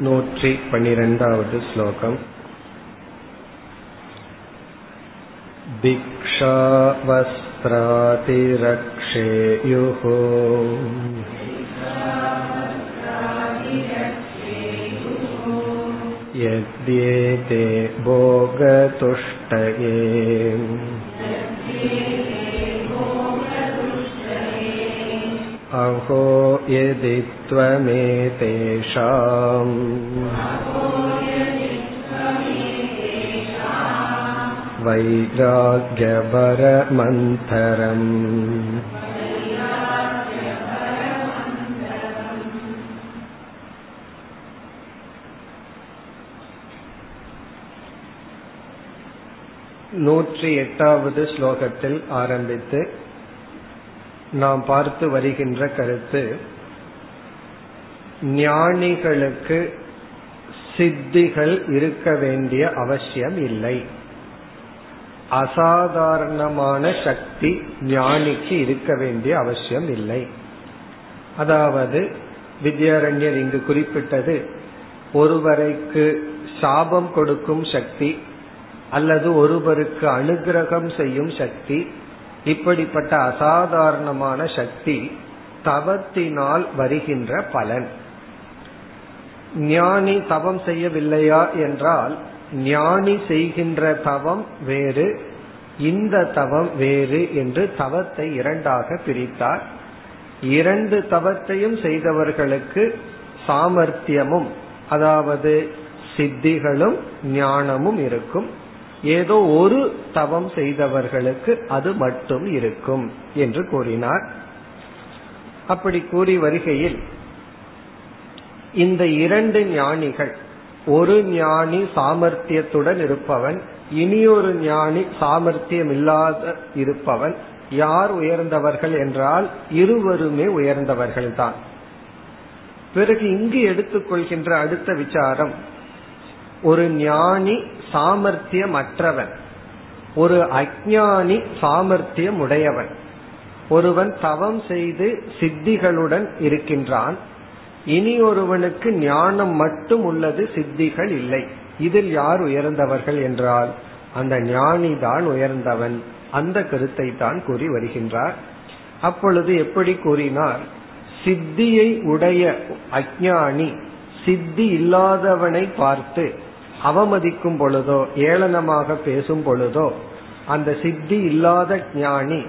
नूटि पन्निरण्डावद् श्लोकम् दीक्षावस्त्रातिरक्षेयुः यद्येते भोगतुष्टये अहो यदि त्वमेतेषाम् वैराग्यभरमन्थरम् நூற்றி எட்டாவது ஸ்லோகத்தில் ஆரம்பித்து நாம் பார்த்து வருகின்ற கருத்து ஞானிகளுக்கு சித்திகள் இருக்க வேண்டிய அவசியம் இல்லை. அசாதாரணமான சக்தி ஞானிக்கு இருக்க வேண்டிய அவசியம் இல்லை. அதாவது வித்யாரண்யர் இங்கு குறிப்பிட்டது ஒருவரைக்கு சாபம் கொடுக்கும் சக்தி அல்லது ஒருவருக்கு அனுகிரகம் செய்யும் சக்தி இப்படிப்பட்ட அசாதாரணமான சக்தி தவத்தினால் வருகின்ற பலன். ஞானி தவம் செய்யவில்லையா என்றால் ஞானி செய்கின்ற தவம் வேறு இந்த தவம் வேறு என்று தவத்தை இரண்டாக பிரித்தார். இரண்டு தவத்தையும் செய்தவர்களுக்கு சாமர்த்தியமும் அதாவது சித்திகளும் ஞானமும் இருக்கும். ஏதோ ஒரு தவம் செய்தவர்களுக்கு அது மட்டும் இருக்கும் என்று கூறினார். அப்படி கூறி வருகையில் இந்த இரண்டு ஞானிகள் ஒரு ஞானி சாமர்த்தியத்துடன் இருப்பவன் இனியொரு ஞானி சாமர்த்தியம் இல்லாத இருப்பவன் யார் உயர்ந்தவர்கள் என்றால் இருவருமே உயர்ந்தவர்கள் தான் பிறகு இங்கு எடுத்துக்கொள்கின்ற அடுத்த விசாரம் ஒரு ஞானி சாமர்த்தியம் அற்றவன் ஒரு அஜானி சாமர்த்தியம் உடையவன் ஒருவன் தவம் செய்து சித்திகளுடன் இருக்கின்றான். இனி ஒருவனுக்கு ஞானம் மட்டும் உள்ளது சித்திகள் இல்லை. இதில் யார் உயர்ந்தவர்கள் என்றால் அந்த ஞானி தான் உயர்ந்தவன். அந்த கருத்தை தான் கூறி வருகின்றார். அப்பொழுது எப்படி கூறினார்? சித்தியை உடைய அஜானி சித்தி இல்லாதவனை பார்த்து அவமதிக்கும் பொழுதோ ஏளனமாக பேசும் பொழுதோ அந்த சித்தி இல்லாத ஞானி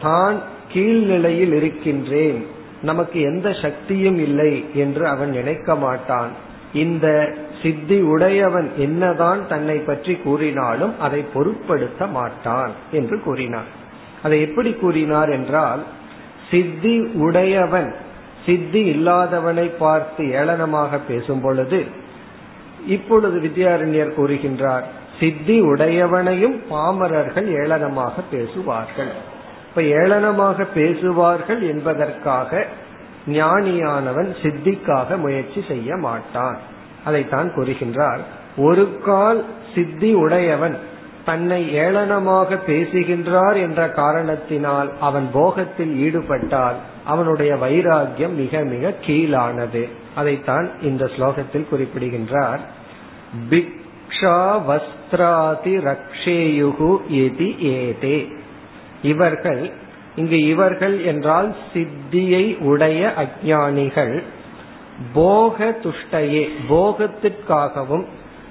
தான் கீழ்நிலையில் இருக்கின்றேன். நமக்கு எந்த சக்தியும் இல்லை என்று அவன் நினைக்க மாட்டான். இந்த சித்தி உடையவன் என்னதான் தன்னை பற்றி கூறினாலும் அதை பொருட்படுத்த மாட்டான் என்று கூறினார் அதை எப்படி கூறினார் என்றால் சித்தி உடையவன் சித்தி இல்லாதவனை பார்த்து ஏளனமாக பேசும் பொழுது இப்பொழுது வித்யாரண்யர் கூறுகின்றார் சித்தி உடையவனையும் பாமரர்கள் ஏளனமாக பேசுவார்கள். இப்ப ஏளனமாக பேசுவார்கள் என்பதற்காக ஞானியானவன் சித்திக்காக முயற்சி செய்ய மாட்டான். அதைத்தான் கூறுகின்றார் ஒரு கால் சித்தி உடையவன் தன்னை ஏளனமாக பேசுகின்றார் என்ற காரணத்தினால் அவன் போகத்தில் ஈடுபட்டால் அவனுடைய வைராகியம் மிக மிக கீழானது. அதைத்தான் இந்த ஸ்லோகத்தில் குறிப்பிடுகின்றார். பிக்ஷா வஸ்திராதி ரக்ஷேயுகு எதி ஏதே. இவர்கள் இங்கு இவர்கள் என்றால் சித்தியை உடைய அஜானிகள் போக துஷ்டையே போகத்திற்காகவும்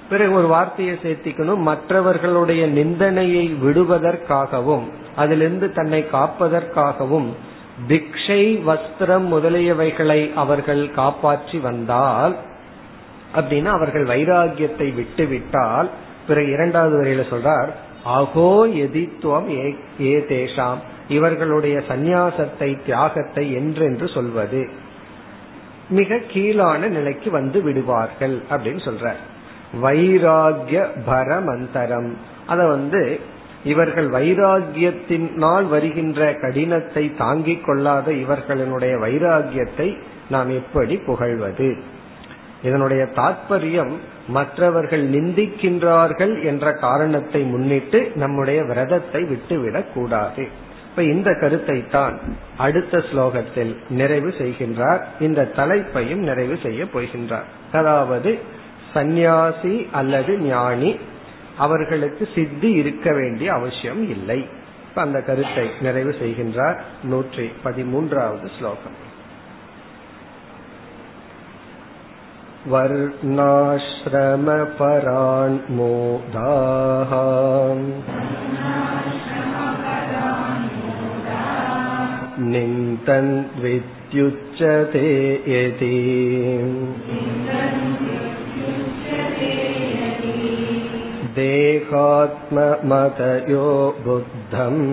பிறகு ஒரு வார்த்தையை சேர்த்திக்கணும் மற்றவர்களுடைய நிந்தனையை விடுவதற்காகவும் அதிலிருந்து தன்னை காப்பதற்காகவும் பிக்ஷை வஸ்திரம் முதலியவைகளை அவர்கள் காப்பாற்றி வந்தால் அப்படின்னா அவர்கள் வைராகியத்தை விட்டு விட்டால் பிறகு இரண்டாவது வரையில சொல்றார் அகோ எதித்துவம் ஏ தேஷாம். இவர்களுடைய சந்நியாசத்தை தியாகத்தை என்றென்று சொல்வது. மிக கீழான நிலைக்கு வந்து விடுவார்கள் அப்படின்னு சொல்ற வைராகிய பரமந்தரம். அத வந்து இவர்கள் வைராகியத்தினால் வருகின்ற கடினத்தை தாங்கிக் கொள்ளாத இவர்களினுடைய வைராகியத்தை நாம் எப்படி புகழ்வது? இதனுடைய தாற்பயம் மற்றவர்கள் நிந்திக்கின்றார்கள் என்ற காரணத்தை முன்னிட்டு நம்முடைய விரதத்தை விட்டுவிடக் கூடாது. இப்ப இந்த கருத்தை தான் அடுத்த ஸ்லோகத்தில் நிறைவு செய்கின்றார். இந்த தலைப்பையும் நிறைவு செய்ய போகின்றார். அதாவது சந்நியாசி அல்லது ஞானி அவர்களுக்கு சித்தி இருக்க வேண்டிய அவசியம் இல்லை. அந்த கருத்தை நிறைவு செய்கின்றார் நூற்றி பதிமூன்றாவது ஸ்லோகம். वर्णाश्रमपरान् मोदाः निन्दन् विद्युच्यते यदि देहात्ममतयो बुद्धम्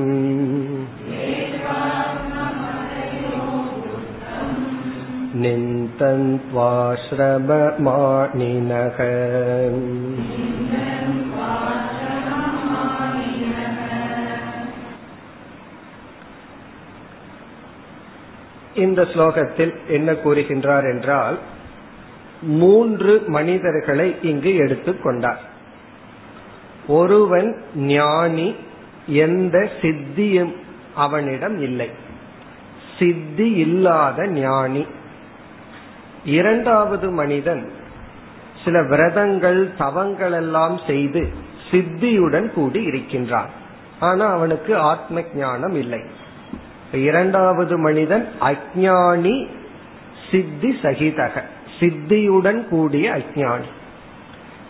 निन्दन्त्वाश्रममाणिनः இந்த ஸ்லோகத்தில் என்ன கூறுகின்றார் என்றால் மூன்று மனிதர்களை இங்கு எடுத்துக்கொண்டார் ஒருவன் ஞானி எந்த சித்தியும் அவனிடம் இல்லை சித்தி இல்லாத ஞானி இரண்டாவது மனிதன் சில விரதங்கள் தவங்கள் எல்லாம் செய்து சித்தியுடன் கூடி இருக்கின்றான். ஆனா அவனுக்கு ஆத்ம ஞானம் இல்லை. இரண்டாவது மனிதன் அஜானி சித்தி சகிதக சித்தியுடன் கூடிய அஜானி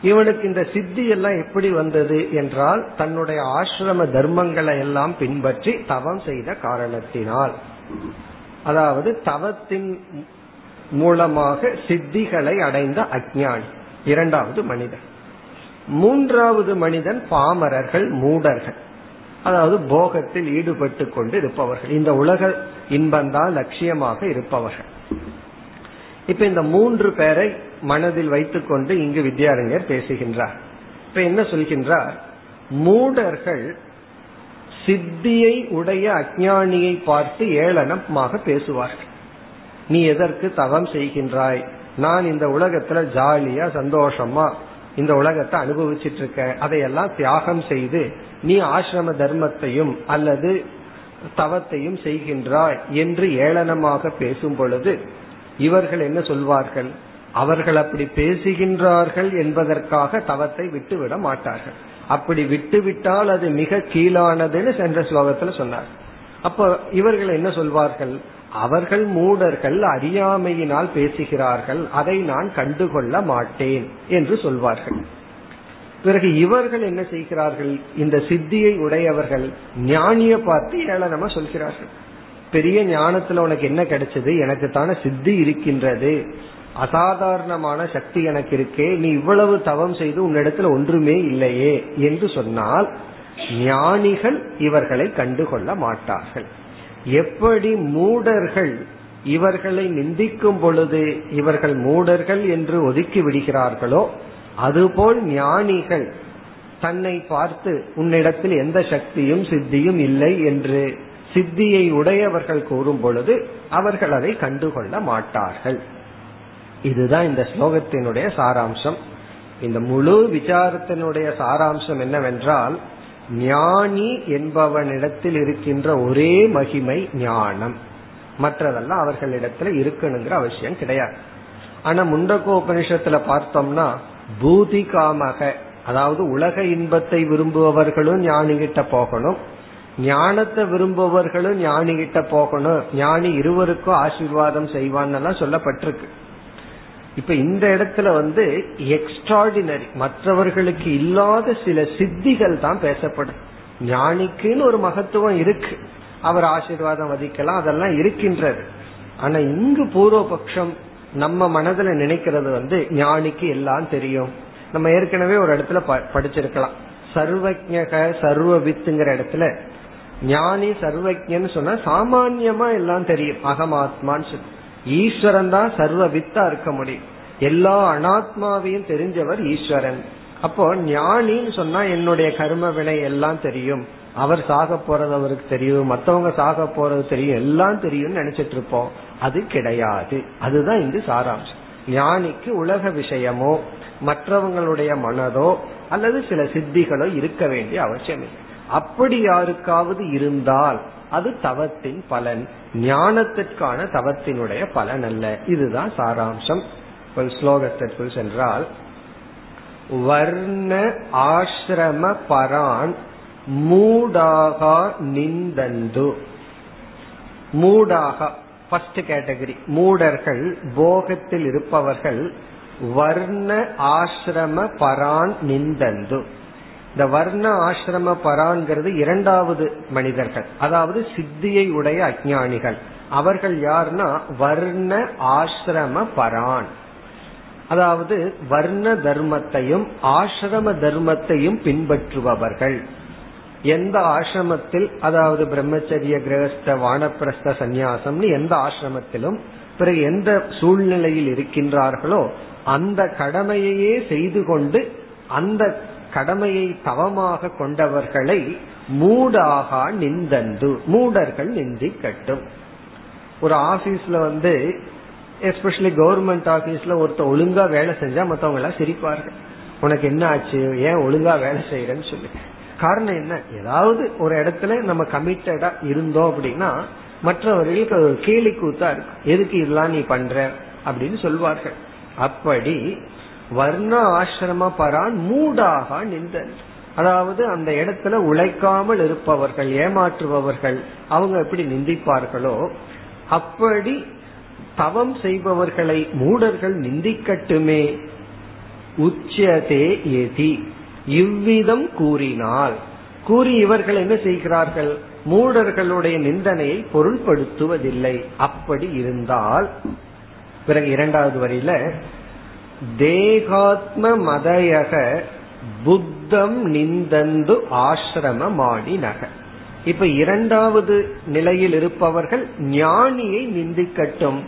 இவனுக்கு இந்த சித்தி எல்லாம் எப்படி வந்தது என்றால் தன்னுடைய ஆசிரம தர்மங்களை எல்லாம் பின்பற்றி தவம் செய்த காரணத்தினால். அதாவது தவத்தின் மூலமாக சித்திகளை அடைந்த அஜானி இரண்டாவது மனிதன். மூன்றாவது மனிதன் பாமரர்கள் மூடர்கள். அதாவது போகத்தில் ஈடுபட்டு கொண்டு இருப்பவர்கள். இந்த உலக இன்பந்தான் லட்சியமாக இருப்பவர்கள். இப்ப இந்த மூன்று பேரை மனதில் வைத்துக்கொண்டு இங்கு வித்யாரண்யர் பேசுகின்றார். இப்ப என்ன சொல்கின்றார்? மூடர்கள் சித்தியை உடைய அஜானியை பார்த்து ஏளனமாக பேசுவார்கள். நீ எதற்கு தவம் செய்கின்றாய்? நான் இந்த உலகத்துல ஜாலியா சந்தோஷமா இந்த உலகத்தை அனுபவிச்சிட்டு இருக்க அதையெல்லாம் தியாகம் செய்து நீ ஆசிரம தர்மத்தையும் அல்லது தவத்தையும் செய்கின்றாய் என்று ஏளனமாக பேசும் பொழுது இவர்கள் என்ன சொல்வார்கள்? அவர்கள் அப்படி பேசுகின்றார்கள் என்பதற்காக தவத்தை விட்டுவிட மாட்டார்கள். அப்படி விட்டுவிட்டால் அது மிக கீழானதுன்னு சென்ற ஸ்லோகத்துல சொன்னார். அப்ப இவர்கள் என்ன சொல்வார்கள்? அவர்கள் மூடர்கள் அறியாமையினால் பேசுகிறார்கள் அதை நான் கண்டுகொள்ள மாட்டேன் என்று சொல்வார்கள். பிறகு இவர்கள் என்ன செய்கிறார்கள்? இந்த சித்தியை உடையவர்கள் ஞானிய பார்த்து ஏளனமா சொல்கிறார்கள். பெரிய ஞானத்துல உனக்கு என்ன கிடைச்சது? எனக்கு தானே சித்தி இருக்கின்றது. அசாதாரணமான சக்தி எனக்கு இருக்கே. நீ இவ்வளவு தவம் செய்து உன்னிடத்துல ஒன்றுமே இல்லையே என்று சொன்னால் ஞானிகள் இவர்களை கண்டுகொள்ள மாட்டார்கள். எப்படி மூடர்கள் இவர்களை நிந்திக்கும் பொழுது இவர்கள் மூடர்கள் என்று ஒதுக்கி விடுகிறார்களோ அதுபோல் ஞானிகள் தன்னை பார்த்து உன்னிடத்தில் எந்த சக்தியும் சித்தியும் இல்லை என்று சித்தியை உடையவர்கள் கூறும் பொழுது அவர்கள் அதை கண்டுகொள்ள மாட்டார்கள். இதுதான் இந்த ஸ்லோகத்தினுடைய சாராம்சம். இந்த முழு விசாரத்தினுடைய சாராம்சம் என்னவென்றால் ஞானி என்பவனிடத்தில் இருக்கின்ற ஒரே மகிமை ஞானம். மற்றதெல்லாம் அவர்களிடத்துல இருக்கணுங்கிற அவசியம் கிடையாது. ஆனா முண்டகோபனிஷத்துல பார்த்தோம்னா பூதி காமக அதாவது உலக இன்பத்தை விரும்புபவர்களும் ஞானிகிட்ட போகணும் ஞானத்தை விரும்புபவர்களும் ஞானிகிட்ட போகணும் ஞானி இருவருக்கும் ஆசீர்வாதம் செய்வான்னு சொல்லப்பட்டிருக்கு. இப்ப இந்த இடத்துல வந்து எக்ஸ்ட்ராடினரி மற்றவர்களுக்கு இல்லாத சில சித்திகள் தான் பேசப்படும். ஞானிக்குன்னு ஒரு மகத்துவம் இருக்கு. அவர் ஆசீர்வாதம் வதிக்கலாம் அதெல்லாம் இருக்கின்றது. ஆனா இங்கு பூர்வபக்ஷம் நம்ம மனதுல நினைக்கிறது வந்து ஞானிக்கு எல்லாம் தெரியும். நம்ம ஏற்கனவே ஒரு இடத்துல படிச்சிருக்கலாம். சர்வஜக சர்வ வித்துங்கிற இடத்துல ஞானி சர்வஜன்னு சொன்னா சாமான்யமா எல்லாம் தெரியும். அகமாத்மான்னு சொல்லி. ஈஸ்வரன் தான் சர்வ வித்தா இருக்க முடியும். எல்லா அனாத்மாவையும் தெரிஞ்சவர் ஈஸ்வரன். அப்போ ஞானின்னு சொன்னா என்னுடைய கர்ம வினை எல்லாம் தெரியும். அவர் சாக போறது அவருக்கு தெரியும். மற்றவங்க சாக போறது தெரியும். எல்லாம் தெரியும் நினைச்சிட்டு இருப்போம். அது கிடையாது. அதுதான் இங்கு சாராம்சம். ஞானிக்கு உலக விஷயமோ மற்றவங்களுடைய மனதோ அல்லது சில சித்திகளோ இருக்க வேண்டிய அவசியம் இல்லை. அப்படி யாருக்காவது இருந்தால் அது தவத்தின் பலன். ஞானத்திற்கான தவத்தினுடைய பலன் அல்ல. இதுதான் சாராம்சம். ஸ்லோகத்திற்குள் சென்றால் வர்ண ஆசிரம பரான் மூடாகா நிந்தந்து. மூடாக ஃபர்ஸ்ட் கேட்டகரி மூடர்கள் போகத்தில் இருப்பவர்கள் வர்ண ஆசிரம பரான் நிந்தந்து. இந்த வர்ண ஆசிரம பராங்கிறது இரண்டாவது மனிதர்கள். அதாவது சித்தியை உடைய அஜானிகள். அவர்கள் யார்னா வர்ண ஆசிரம பரான். அதாவது வர்ண தர்மத்தையும் ஆசிரம தர்மத்தையும் பின்பற்றுபவர்கள். எந்த ஆசிரமத்தில் அதாவது பிரம்மச்சரிய கிரகஸ்த வானப்பிரஸ்த சந்நியாசம்னு எந்த ஆசிரமத்திலும் பிறகு எந்த சூழ்நிலையில் இருக்கின்றார்களோ அந்த கடமையையே செய்து கொண்டு அந்த கடமையை தவமாக கொண்டவர்களை மூடாக நிந்தந்து மூடர்கள் நிந்திக்கட்டும். ஒரு ஆபீஸ்ல வந்து எஸ்பெஷலி கவர்மெண்ட் ஆபீஸ்ல ஒருத்தர் ஒழுங்கா வேலை செஞ்சா மத்தவங்க எல்லாம் சிரிப்பார்கள். உனக்கு என்ன ஆச்சு? ஏன் ஒழுங்கா வேலை செய்யறேன்னு சொல்லி. காரணம் என்ன? ஏதாவது ஒரு இடத்துல நம்ம கமிட்டடா இருந்தோம் அப்படின்னா மற்றவர்களுக்கு ஒரு கேலி கூத்தா இருக்கும். எதுக்கு இதெல்லாம் நீ பண்ற? அப்படின்னு சொல்வார்கள். அப்படி வர்ண ஆசிரம பரான் மூடாக நின்றன். அதாவது அந்த இடத்துல உழைக்காமல் இருப்பவர்கள் ஏமாற்றுபவர்கள் அவங்க எப்படி நிந்திப்பார்களோ அப்படி தவம் செய்பவர்களை மூடர்கள் நிந்திக்கட்டுமே. உச்சதே எதி இவ்விதம் கூறினால் கூறி இவர்கள் என்ன செய்கிறார்கள்? மூடர்களுடைய நிந்தனையை பொருள்படுத்துவதில்லை. அப்படி இருந்தால் பிறகு இரண்டாவது வரியில தேகாத்ம மதையக புத்தம் நிந்தந்து ஆசிரம மாடி நக இப்ப இரண்டாவது நிலையில் இருப்பவர்கள் ஞானியை நிந்திக்கட்டும்.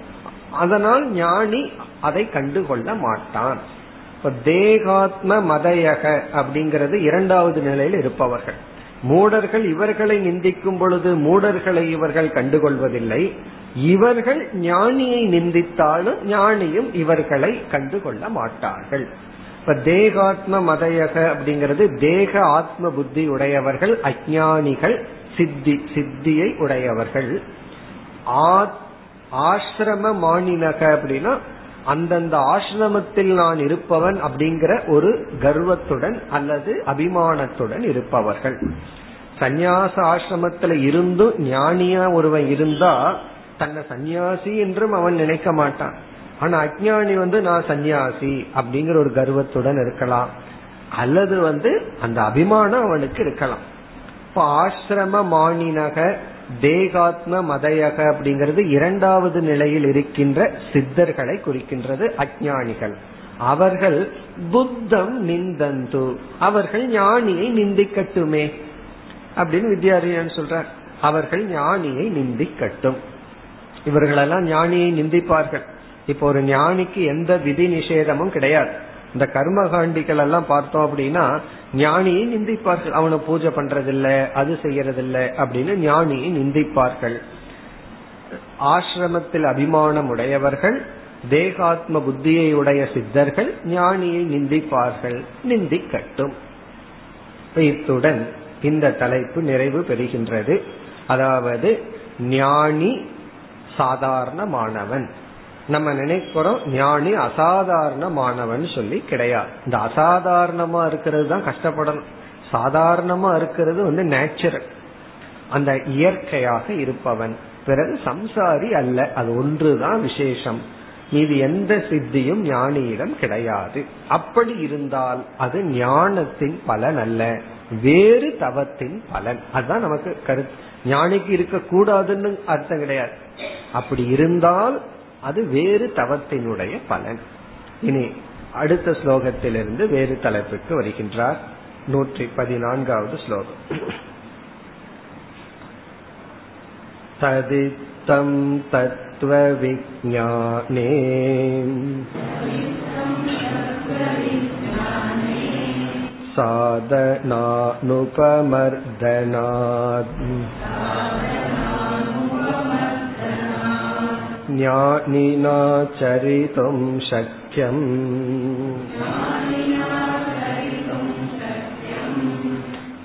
அதனால் ஞானி அதை கண்டுகொள்ள மாட்டான். இப்ப தேகாத்ம மதையக அப்படிங்கிறது இரண்டாவது நிலையில் இருப்பவர்கள். மூடர்கள் இவர்களை நிந்திக்கும் பொழுது மூடர்களை இவர்கள் கண்டுகொள்வதில்லை. இவர்கள் ஞானியை நிந்தித்தாலும் ஞானியும் இவர்களை கண்டுகொள்ள மாட்டார்கள். இப்ப தேகாத்ம மதயக அப்படிங்கிறது தேக ஆத்ம புத்தி உடையவர்கள் அஜானிகள் சித்தி சித்தியை உடையவர்கள். ஆசிரம மாநிலக அப்படின்னா அந்தந்த ஆசிரமத்தில் நான் இருப்பவன் அப்படிங்கிற ஒரு கர்வத்துடன் அல்லது அபிமானத்துடன் இருப்பவர்கள். சந்நியாச ஆசிரமத்துல இருந்தும் ஞானியா ஒருவன் இருந்தா தன்னை சந்நியாசி என்றும் அவன் நினைக்க மாட்டான். ஆனா அஜானி வந்து நான் சந்நியாசி அப்படிங்கிற ஒரு கர்வத்துடன் இருக்கலாம். அல்லது வந்து அந்த அபிமானம் அவனுக்கு இருக்கலாம். இப்ப ஆசிரம மாணினக தேகாத்ம மதயக அப்படிங்கிறது இரண்டாவது நிலையில் இருக்கின்ற சித்தர்களை குறிக்கின்றது அஜானிகள் அவர்கள் புத்தம் நிந்தந்து அவர்கள் ஞானியை நிந்திக்கட்டுமே அப்படின்னு வித்யாரியன் சொல்றார். அவர்கள் ஞானியை நிந்திக்கட்டும். இவர்களெல்லாம் ஞானியை நிந்திப்பார்கள். இப்போ ஒரு ஞானிக்கு எந்த விதி நிஷேதமும் கிடையாது. இந்த கர்மகாண்டிகள் எல்லாம் பார்த்தோம் அப்படின்னா ஞானியை நிந்திப்பார்கள். அவனை பூஜை பண்றதில்ல அது செய்யறதில்ல அப்படின்னு ஞானியை நிந்திப்பார்கள். ஆசிரமத்தில் அபிமானம் உடையவர்கள் தேகாத்ம புத்தியை உடைய சித்தர்கள் ஞானியை நிந்திப்பார்கள். நிந்திக்கட்டும். இத்துடன் இந்த தலைப்பு நிறைவு பெறுகின்றது. அதாவது ஞானி சாதாரணமானவன். நம்ம நினைக்கிறோம் ஞானி அசாதாரணமானவன் சொல்லி கிடையாது. இந்த அசாதாரணமா இருக்கிறது தான் கஷ்டப்படணும். சாதாரணமா இருக்கிறது வந்து நேச்சுரல் அந்த இயற்கையாக இருப்பவன். பிறகு சம்சாரி அல்ல. அது ஒன்றுதான் விசேஷம். மீது எந்த சித்தியும் ஞானியிடம் கிடையாது. அப்படி இருந்தால் அது ஞானத்தின் பலன் அல்ல. வேறு தவத்தின் பலன். அதுதான் நமக்கு கருத்து. ஞானிக்கு இருக்க கூடாதுன்னு அர்த்தம் கிடையாது. அப்படி இருந்தால் அது வேறு தவத்தினுடைய பலன் இனி அடுத்த ஸ்லோகத்திலிருந்து வேறு தலைப்புக்கு வருகின்றார் நூற்றி பதினான்காவது ஸ்லோகம் ததித்தம் தத்துவ விஜானே साधनानुपमर्दनात् ज्ञानिना चरितुं शक्यम्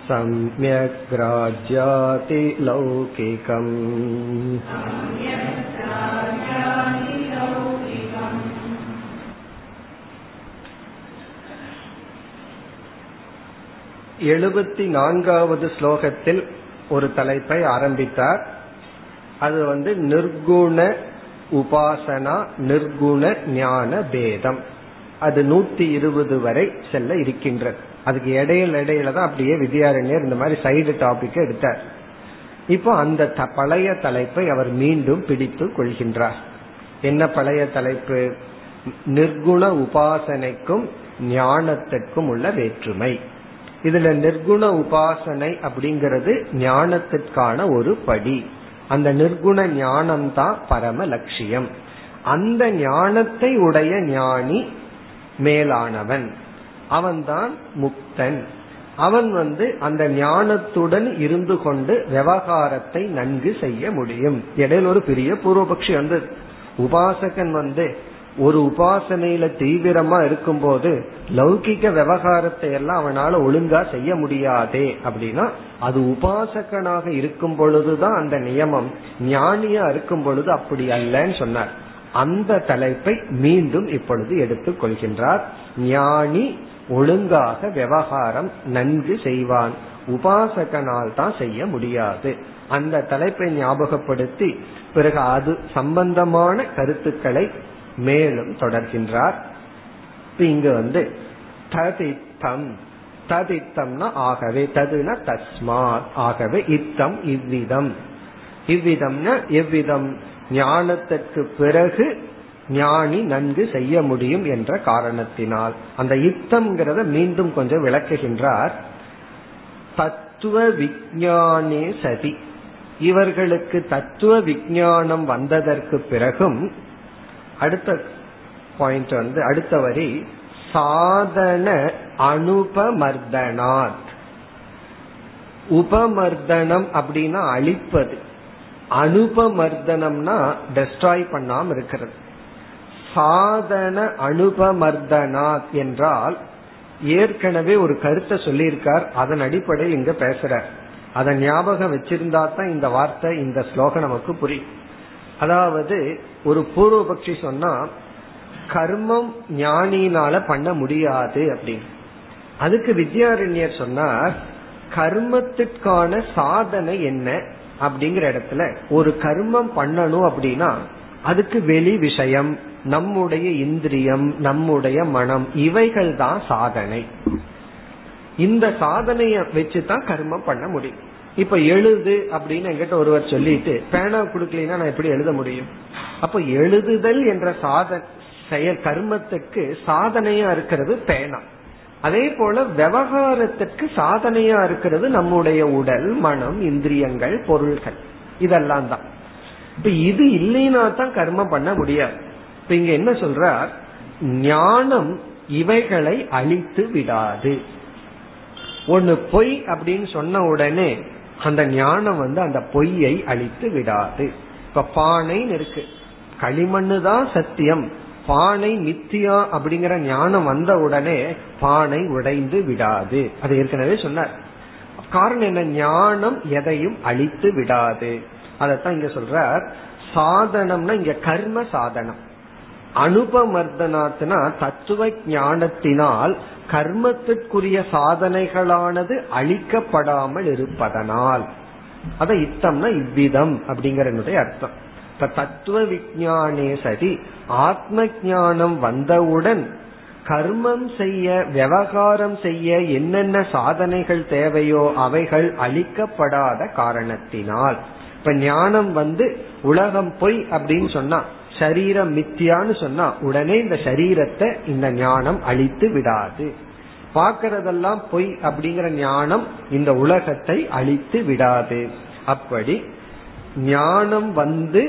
सम्यक् ग्राज्याति लौकिकम् எழுபத்தி நான்காவது ஸ்லோகத்தில் ஒரு தலைப்பை ஆரம்பித்தார் அது வந்து நிர்குண உபாசனா நிர்குண ஞான பேதம். அது நூத்தி இருபது வரை செல்ல இருக்கின்றது. அதுக்கு இடையில இடையில தான் அப்படியே வித்யாரண்யர் இந்த மாதிரி சைடு டாபிக் எடுத்தார். இப்போ அந்த பழைய தலைப்பை அவர் மீண்டும் பிடித்து கொள்கின்றார். என்ன பழைய தலைப்பு? நிர்குண உபாசனைக்கும் ஞானத்திற்கும் உள்ள வேற்றுமை. இதுல நிர்குண உபாசனை அப்படிங்கிறது ஞானத்திற்கான ஒரு படி. அந்த நிர்குண ஞானம் தான் பரம லட்சியம் அந்த ஞானத்தை உடைய ஞானி மேலானவன். அவன்தான் முக்தன். அவன் வந்து அந்த ஞானத்துடன் இருந்து கொண்டு விவகாரத்தை நன்கு செய்ய முடியும். இடையில ஒரு பெரிய பூர்வபக்ஷி வந்து உபாசகன் வந்து ஒரு உபாசனையில தீவிரமா இருக்கும்போது லௌகிக விவகாரத்தை எல்லாம் அவனால ஒழுங்கா செய்ய முடியாதே அப்படின்னா அது உபாசகனாக இருக்கும் பொழுதுதான் அந்த நியமம். ஞானியா இருக்கும் பொழுது அப்படி அல்லன்னு சொன்னார். அந்த தலைப்பை மீண்டும் இப்பொழுது எடுத்துக் கொள்கின்றார். ஞானி ஒழுங்காக விவகாரம் நன்கு செய்வான். உபாசகனால் தான் செய்ய முடியாது. அந்த தலைப்பை ஞாபகப்படுத்தி பிறகு அது சம்பந்தமான கருத்துக்களை மேலும் தொடர்கின்றார். இங்கு வந்து ததித்தம். ததித்தம்னா ஆகவே ததுனா தஸ்மாத் ஆகவே இத்தம் இவ்விதம். இவ்விதம்னா எவ்விதம்? ஞானத்திற்கு பிறகு ஞானி நன்கு செய்ய முடியும் என்ற காரணத்தினால். அந்த யுத்தம்ங்கிறத மீண்டும் கொஞ்சம் விளக்குகின்றார். தத்துவ விஞ்ஞானே சதி. இவர்களுக்கு தத்துவ விஞ்ஞானம் வந்ததற்கு பிறகும் அடுத்த பாயிண்ட் வந்து அடுத்த வரி சாதன அனுபமர்தனாத். உபமர்தனம் அப்படின்னா அழிப்பது. அனுபமர்தனம்னா டெஸ்ட்ராய் பண்ணாம இருக்கிறது. சாதன அனுபமர்தனாத் என்றால் ஏற்கனவே ஒரு கருத்தை சொல்லியிருக்கார் அதன் அடிப்படையில் இங்க பேசுற அதை ஞாபகம் வச்சிருந்தா தான் இந்த வார்த்தை இந்த ஸ்லோகம் நமக்கு புரியும். அதாவது ஒரு பூர்வபக்ஷி சொன்னா கர்மம் ஞானினால பண்ண முடியாது அப்படின்னு. அதுக்கு வித்யாரண்யர் சொன்னார் கர்மத்திற்கான சாதனை என்ன அப்படிங்கிற இடத்துல ஒரு கர்மம் பண்ணணும் அப்படின்னா அதுக்கு வெளி விஷயம் நம்முடைய இந்திரியம் நம்முடைய மனம் இவைகள் தான் சாதனை. இந்த சாதனைய வச்சுதான் கர்மம் பண்ண முடியும். இப்ப எழுது அப்படின்னு என்கிட்ட ஒருவர் சொல்லிட்டு பேனா கொடுக்கலாம் நான் எப்படி எழுத முடியும்? அப்ப எழுதுதல் என்ற சாத செயல் கர்மத்துக்கு சாதனையா இருக்கிறது பேனா. அதே போல விவகாரத்திற்கு சாதனையா இருக்கிறது நம்முடைய உடல் மனம் இந்திரியங்கள் பொருள்கள். இதெல்லாம் தான். இப்ப இது இல்லைன்னா தான் கர்மம் பண்ண முடியாது. இப்ப இங்க என்ன சொல்றார்? ஞானம் இவைகளை அழித்து விடாது. ஒன்னு பொய் அப்படின்னு சொன்ன உடனே அந்த ஞானம் வந்து அந்த பொய்யை அழித்து விடாது. இப்ப பானைன்னு இருக்கு. களிமண்ணு தான் சத்தியம். பானை மித்தியா அப்படிங்கிற ஞானம் வந்த உடனே பானை உடைந்து விடாது. அது ஏற்கனவே சொன்னார். காரணம் என்ன? ஞானம் எதையும் அழித்து விடாது. அதத்தான் இங்க சொல்றார். சாதனம்னா இங்க கர்ம சாதனம். அனுபமர்தனாத்னா தத்துவ ஞானத்தினால் கர்மத்திற்குரிய சாதனைகளானது அழிக்கப்படாமல் இருப்பதனால். அத இத்தம்னா இவ்விதம் அப்படிங்கறனுடைய அர்த்தம். இப்ப தத்துவ விஜானே சரி ஆத்ம ஞானம் வந்தவுடன் கர்மம் செய்ய விவகாரம் செய்ய என்னென்ன சாதனைகள் தேவையோ அவைகள் அழிக்கப்படாத காரணத்தினால். இப்ப ஞானம் வந்து உலகம் பொய் அப்படின்னு சொன்னா சரீரம் மித்தியான்னு சொன்னா உடனே இந்த சரீரத்தை இந்த ஞானம் அழித்து விடாது. பார்க்கறதெல்லாம் பொய் அப்படிங்கிற ஞானம் இந்த உலகத்தை அழித்து விடாது. அப்படி ஞானம் வந்து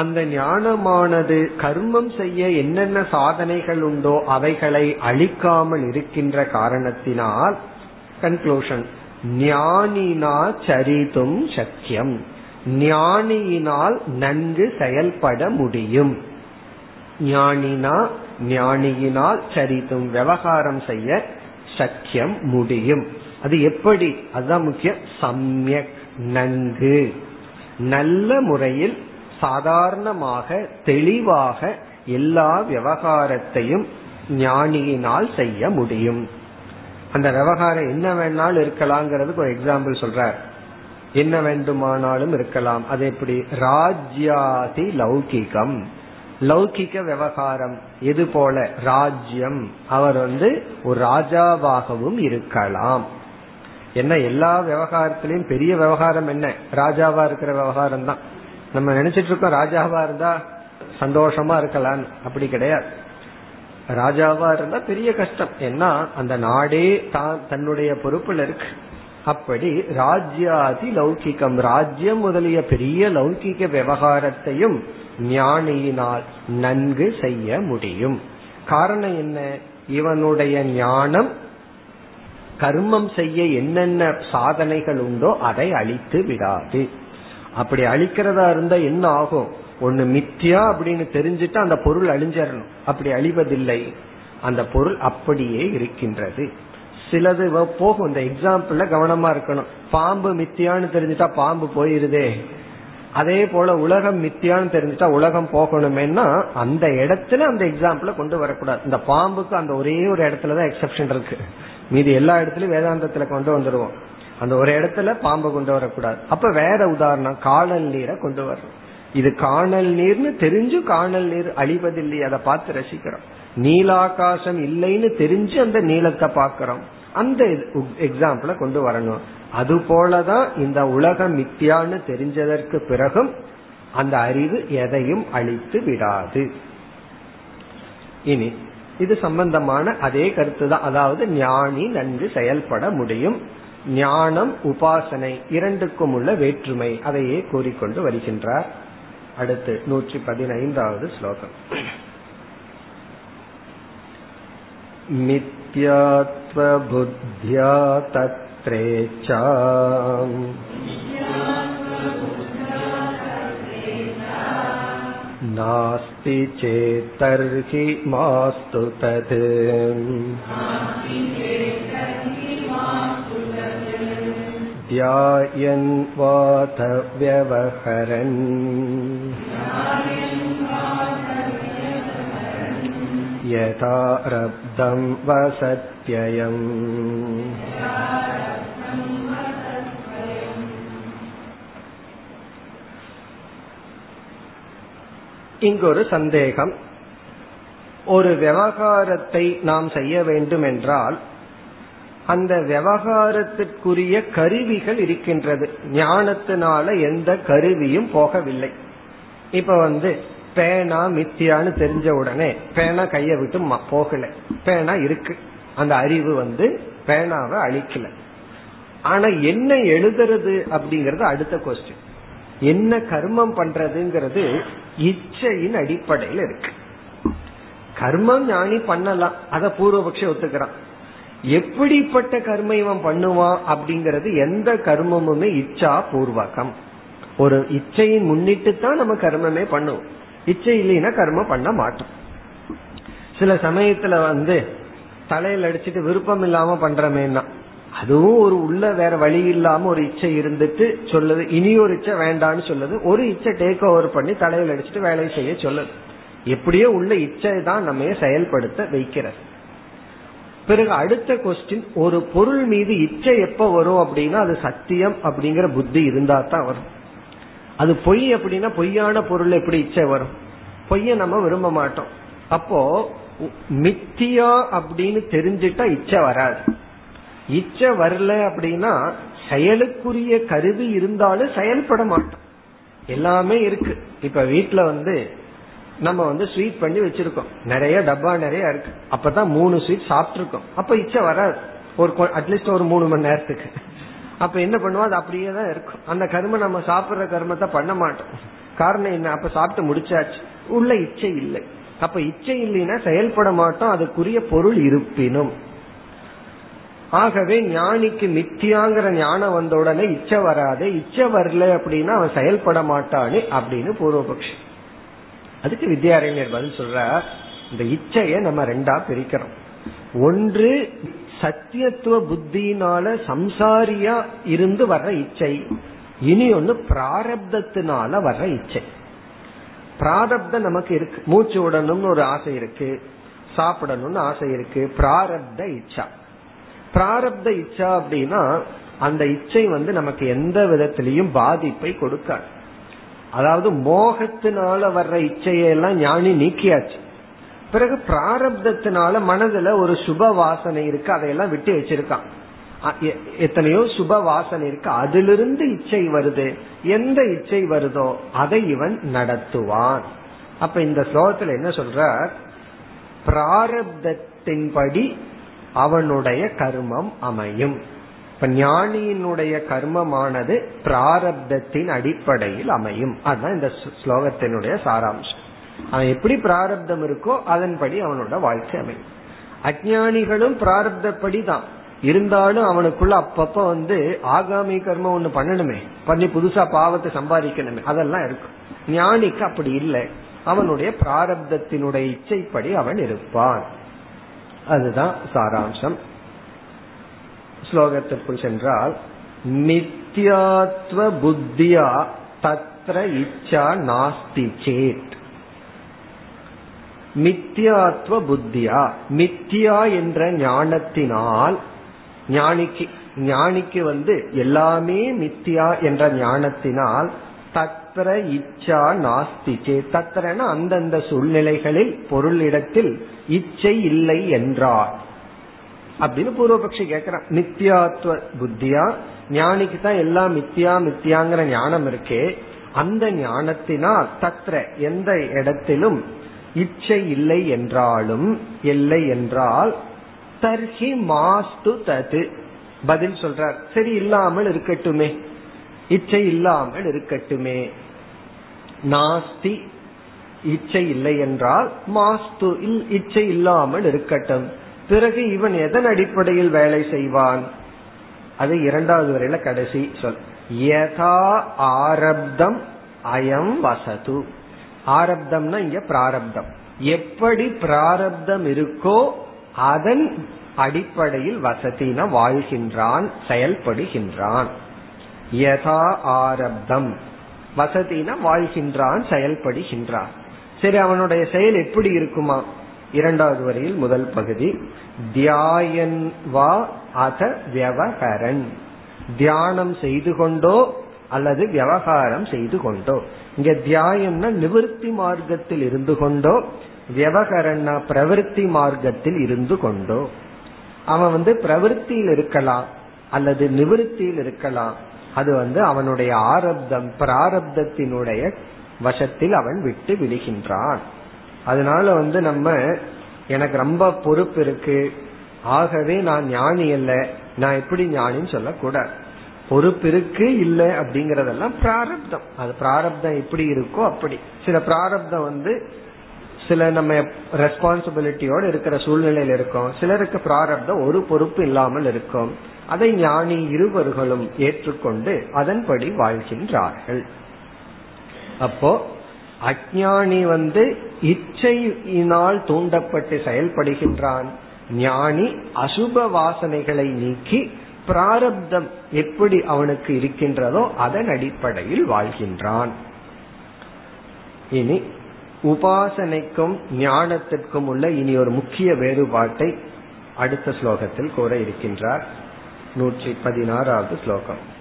அந்த ஞானமானது கர்மம் செய்ய என்னென்ன சாதனைகள் உண்டோ அவைகளை அழிக்காமல் இருக்கின்ற காரணத்தினால் கன்க்ளூஷன் ஞானினா சரிதும் சக்கியம் ஞானியினால் நன்கு செயல்பட முடியும். ஞானினா ஞானியினால் சரிதும் விவகாரம் செய்ய சக்கியம் முடியும். அது எப்படி? அதுதான் முக்கியம். சமயக் நன்கு. நல்ல முறையில் சாதாரணமாக தெளிவாக எல்லா விவகாரத்தையும் ஞானியினால் செய்ய முடியும். அந்த விவகாரம் என்ன வேணாலும் இருக்கலாங்கிறதுக்கு ஒரு எக்ஸாம்பிள் சொல்றார். என்ன வேண்டுமானாலும் இருக்கலாம். அது எப்படி? ராஜ்யாதி லௌகிகம். லௌகிக விவகாரம். எது போல? ராஜ்யம். அவர் வந்து ஒரு ராஜாவாகவும் இருக்கலாம். என்ன எல்லா விவகாரத்திலையும் பெரிய விவகாரம் என்ன? ராஜாவா இருக்கிற விவகாரம் தான். நம்ம நினைச்சிட்டு இருக்கோம் ராஜாவா இருந்தா சந்தோஷமா இருக்கலாம் அப்படி கிடையாது. ராஜாவா இருந்தா பெரிய கஷ்டம். ஏன்னா அந்த நாடே தான் தன்னுடைய பொறுப்புல இருக்கு. அப்படி ராஜ்யாதி லௌகிகம் ராஜ்யம் முதலிய பெரிய லௌகிக விவகாரத்தையும் ஞானியினால் நன்கு செய்ய முடியும். காரணம் என்ன? இவனுடைய ஞானம் கர்மம் செய்ய என்னென்ன சாதனைகள் உண்டோ அதை அழித்து விடாது. அப்படி அழிக்கிறதா இருந்தா என்ன ஆகும்? ஒண்ணு மித்தியா அப்படின்னு தெரிஞ்சுட்டு அந்த பொருள் அழிஞ்சிடணும் அப்படி அழிவதில்லை. அந்த பொருள் அப்படியே இருக்கின்றது. சிலது போகும். இந்த எக்ஸாம்பிள்ல கவனமா இருக்கணும். பாம்பு மித்தியான்னு தெரிஞ்சுட்டா பாம்பு போயிருதே. அதே போல உலகம் மித்தியான்னு தெரிஞ்சுட்டா உலகம் போகணுமேனா அந்த இடத்துல அந்த எக்ஸாம்பிள கொண்டு வரக்கூடாது. இந்த பாம்புக்கு அந்த ஒரே ஒரு இடத்துலதான் எக்ஸப்ஷன் இருக்கு. மீதி எல்லா இடத்துலயும் வேதாந்தத்துல கொண்டு வந்துருவோம். அந்த ஒரு இடத்துல பாம்பை கொண்டு வரக்கூடாது. அப்ப வேற உதாரணம் காணல் நீரை கொண்டு வரணும். இது காணல் நீர்னு தெரிஞ்சு காணல் நீர் அழிவதில்லை. அதை பார்த்து ரசிக்கிறோம். நீலாகாசம் இல்லைன்னு தெரிஞ்சு அந்த நீளத்தை பாக்கிறோம் அந்த எக்ஸாம்பிள கொண்டு வரணும். அது போலதான் இந்த உலகம் மித்தியான்னு தெரிஞ்சதற்கு பிறகும் அந்த அறிவு எதையும் அழித்து விடாது. இனி இது சம்பந்தமான அதே கருத்து தான் அதாவது ஞானி நன்கு செயல்பட முடியும். ஞானம் உபாசனை இரண்டுக்கும் உள்ள வேற்றுமை. அதையே கூறிக்கொண்டு வருகின்றார். அடுத்து நூற்றி பதினைந்தாவது ஸ்லோகம். मिथ्यात्वबुद्ध्या तत्रेच्छा नास्ति चेत्तर्हि मास्तु तत् ध्यायन् वाथ व्यवहरन् यथा रब्धं वसत्ययम् இங்கு ஒரு சந்தேகம் ஒரு விவகாரத்தை நாம் செய்ய வேண்டும் என்றால் அந்த விவகாரத்திற்குரிய கருவிகள் இருக்கின்றது ஞானத்தினால எந்த கருவியும் போகவில்லை இப்ப வந்து பேனா மித்தியான்னு தெரிஞ்ச உடனே பேனா கைய விட்டு போகல. பேனா இருக்கு. அந்த அறிவு வந்து பேனாவை அழிக்கல. ஆனா என்ன எழுதுறது அப்படிங்கறது அடுத்த கொஸ்டின் என்ன கர்மம் பண்றதுங்கிறது இச்சையின் அடிப்படையில் இருக்கு. கர்மம் ஞானி பண்ணலாம். அத பூர்வபக்ஷ ஒத்துக்கிறான். எப்படிப்பட்ட கர்ம இவன் பண்ணுவான் அப்படிங்கறது எந்த கர்மமுமே இச்சா பூர்வகம். ஒரு இச்சையை முன்னிட்டு தான் நம்ம கர்மமே பண்ணுவோம். இச்சை இல்லைன்னா கர்மம் பண்ண மாட்டோம். சில சமயத்துல வந்து தலையில அடிச்சுட்டு விருப்பம் இல்லாம பண்றமேன்னா அதுவும் ஒரு உள்ள வேற வழி இல்லாம ஒரு இச்சை இருந்துட்டு சொல்லுது இனி ஒரு இச்சை வேண்டான்னு சொல்லுது ஒரு இச்சை டேக் ஓவர் பண்ணி தலையில அடிச்சுட்டு வேலையை செய்ய சொல்லுது. எப்படியோ உள்ள இச்சை தான் நம்ம செயல்படுத்த வைக்கிறது. பிறகு அடுத்த கொஸ்டின் ஒரு பொருள் மீது இச்சை எப்ப வரும் அப்படின்னா அது சத்தியம் அப்படிங்கிற புத்தி இருந்தா தான் வரும். அது பொய் அப்படின்னா பொய்யான பொருள் எப்படி இச்சை வரும்? பொய்ய நம்ம விரும்ப மாட்டோம். அப்போ மித்தியா அப்படின்னு தெரிஞ்சிட்டா இச்சை வராது. இச்சை வரல அப்படின்னா செயலுக்குரிய கருவி இருந்தாலும் செயல்பட மாட்டோம். எல்லாமே இருக்கு. இப்ப வீட்டுல வந்து நம்ம வந்து ஸ்வீட் பண்ணி வச்சிருக்கோம். நிறைய டப்பா நிறைய இருக்கு. அப்பதான் மூணு ஸ்வீட் சாப்பிட்டு இருக்கோம் அப்ப இச்சை வராது. ஒரு அட்லீஸ்ட் ஒரு மூணு மணி நேரத்துக்கு. அப்ப என்ன பண்ணுவோம்? அது அப்படியே தான் இருக்கும். அந்த கர்ம நம்ம சாப்பிடுற கர்மத்தை பண்ண மாட்டோம். காரணம் என்ன? அப்ப சாப்பிட்டு முடிச்சாச்சு. உள்ள இச்சை இல்லை. அப்ப இச்சை இல்லைன்னா செயல்பட மாட்டோம். அதுக்குரிய பொருள் இருப்பினும். ஆகவே ஞானிக்கு மித்தியாங்கிற ஞானம் வந்த உடனே இச்சை வராது. இச்சை வரல அப்படின்னா அவன் செயல்பட மாட்டானே அப்படின்னு பூர்வபக்ஷி. அதுக்கு வித்யாரண்யர் பதில் சொல்ற இந்த இச்சையை நம்ம ரெண்டா பிரிக்கிறோம். ஒன்று சத்தியத்துவ புத்தியினால சம்சாரியா இருந்து வர்ற இச்சை. இனி ஒன்னு பிராரப்தத்தினால வர்ற இச்சை. பிராரப்தம் நமக்கு இருக்கு. மூச்சு விடணும்னு ஒரு ஆசை இருக்கு. சாப்பிடணும்னு ஆசை இருக்கு. பிராரப்த இச்சா. பிராரப்த இச்சா அப்படின்னா அந்த இச்சை வந்து நமக்கு எந்த விதத்திலையும் பாதிப்பை கொடுக்காது. அதாவது மோகத்தினால வர்ற இச்சையெல்லாம் ஞானி நீக்கியாச்சு. பிறகு பிராரப்தத்தினால மனதுல ஒரு சுப வாசனை இருக்கு. அதையெல்லாம் விட்டு வச்சிருக்கான். எத்தனையோ சுப வாசனை இருக்கு. அதிலிருந்து இச்சை வருது. எந்த இச்சை வருதோ அதை இவன் நடத்துவான். அப்ப இந்த ஸ்லோகத்துல என்ன சொல்ற பிராரப்தத்தின்படி அவனுடைய கர்மம் அமையும். இப்ப ஞானியினுடைய கர்மமானது பிராரப்தத்தின் அடிப்படையில் அமையும். அதுதான் இந்த ஸ்லோகத்தினுடைய சாராம்சம். அவன் எப்படி பிராரப்தம் இருக்கோ அதன்படி அவனோட வாழ்க்கை அமையும். அஜானிகளும் பிராரப்தப்படி தான் இருந்தாலும் அவனுக்குள்ள அப்பப்ப வந்து ஆகாமி கர்மம் ஒண்ணு பண்ணணுமே. பண்ணி புதுசா பாவத்தை சம்பாதிக்கணுமே. அதெல்லாம் இருக்கும். ஞானிக்கு அப்படி இல்லை. அவனுடைய பிராரப்தத்தினுடைய இச்சைப்படி அவன் இருப்பான். அதுதான் சாராம்சம். ஸ்லோகத்திற்குள் சென்றால் நித்யாத்வ புத்தியா தத்ர இச்சா நாஸ்தி சேத். மித்யாத்வ புத்தியா? மித்யா என்ற ஞானத்தினால் ஞானிக்கு ஞானிக்கு வந்து எல்லாமே மித்தியா என்ற ஞானத்தினால் தத்ர இச்சா நாஸ்திகே தத்ரன அந்தந்த சூழ்நிலைகளில் பொருளிடத்தில் இச்சை இல்லை என்றார். அப்படின்னு பூர்வபக்ஷி கேக்குறான். மித்யாத்வ புத்தியா? ஞானிக்கு தான் எல்லாம் மித்தியா மித்தியாங்கிற ஞானம் இருக்கே. அந்த ஞானத்தினால் தத்ர எந்த இடத்திலும் இச்சை இல்லை என்றாலும் இல்லை என்றால் தர்ஹி மாஸ்து தது. பதில் சொல்றார். சரி இல்லாமல் இருக்கட்டுமே. இச்சை இல்லாமல் இருக்கட்டுமே. நாஸ்தி இச்சை இல்லை என்றால் மாஸ்து இச்சை இல்லாமல் இருக்கட்டும். பிறகு இவன் எதன் அடிப்படையில் வேலை செய்வான்? அது இரண்டாவது வரையில கடைசி சொல். யதா ஆரப்தம் அயம் வசது. ஆரப்தம்னா இங்க பிராரப்தம். எப்படி பிராரப்தம் இருக்கோ அதன் அடிப்படையில் வசதின வாழ்கின்றான் செயல்படுகின்றான். யதா ஆரப்தம். வசதின வாழ்கின்றான் செயல்படுகின்றான். சரி அவனுடைய செயல் எப்படி இருக்குமா? இரண்டாவது வரையில் முதல் பகுதி. தியாயன் வா அத வியவகரன் தியானம் செய்து கொண்டோ அல்லது விவகாரம் செய்து கொண்டோ. இங்க தியாயம்னா நிவர்த்தி மார்க்கத்தில் இருந்து கொண்டோ விவகரன்னா பிரவருத்தி மார்க்கத்தில் இருந்து கொண்டோ. அவன் வந்து பிரவருத்தியில் இருக்கலாம் அல்லது நிவிருத்தியில் இருக்கலாம். அது வந்து அவனுடைய ஆரப்தம் பிராரப்தத்தினுடைய வசத்தில் அவன் விட்டு விடுகின்றான். அதனால வந்து நம்ம எனக்கு ரொம்ப பொறுப்பு இருக்கு. ஆகவே நான் ஞானி அல்ல. நான் எப்படி ஞானின்னு சொல்லக்கூடாது. பொறுப்பு இருக்கு இல்ல அப்படிங்கறதெல்லாம் பிராரப்தம். அது பிராரப்தம் எப்படி இருக்கோ அப்படி. சில பிராரப்தம் வந்து சில நம்ம ரெஸ்பான்சிபிலிட்டியோட இருக்கிற சூழ்நிலையில இருக்கும். சிலருக்கு பிராரப்தம் ஒரு பொறுப்பு இல்லாமல் இருக்கும். அதை ஞானி இருவர்களும் ஏற்றுக்கொண்டு அதன்படி வாழ்கின்றார்கள். அப்போ அஜானி வந்து இச்சையினால் தூண்டப்பட்டு செயல்படுகின்றான். ஞானி அசுப வாசனைகளை நீக்கி பிராரப்தம் எப்படி அவனுக்கு இருக்கின்றதோ அதன் அடிப்படையில் வாழ்கின்றான் இனி உபாசனைக்கும் ஞானத்திற்கும் உள்ள இனி ஒரு முக்கிய வேறுபாட்டை அடுத்த ஸ்லோகத்தில் கூற இருக்கின்றார் நூற்றி பதினாறாவது ஸ்லோகம்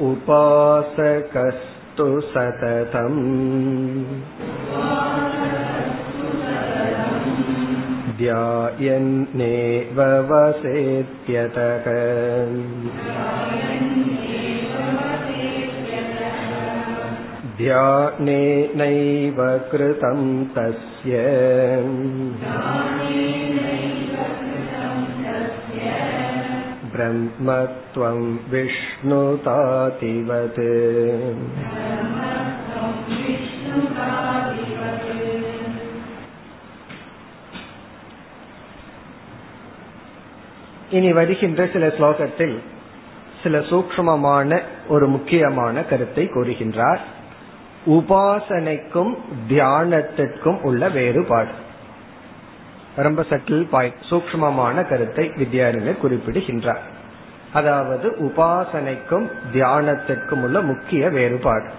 उपासकस्तु सततम् ध्यायन्नेव वसेत्यतः ध्यानेनैव कृतं तस्य ब्रह्मत्वं विष्णुतातिवत् இனி வருகின்ற சில ஸ்லோகத்தில் சில சூக்மமான ஒரு முக்கியமான கருத்தை கூறுகின்றார். உபாசனைக்கும் தியானத்திற்கும் உள்ள வேறுபாடு. ரொம்ப சட்டில் பாயிண்ட் சூக்மமான கருத்தை வித்யாரண்யர் குறிப்பிடுகின்றார். அதாவது உபாசனைக்கும் தியானத்திற்கும் உள்ள முக்கிய வேறுபாடு.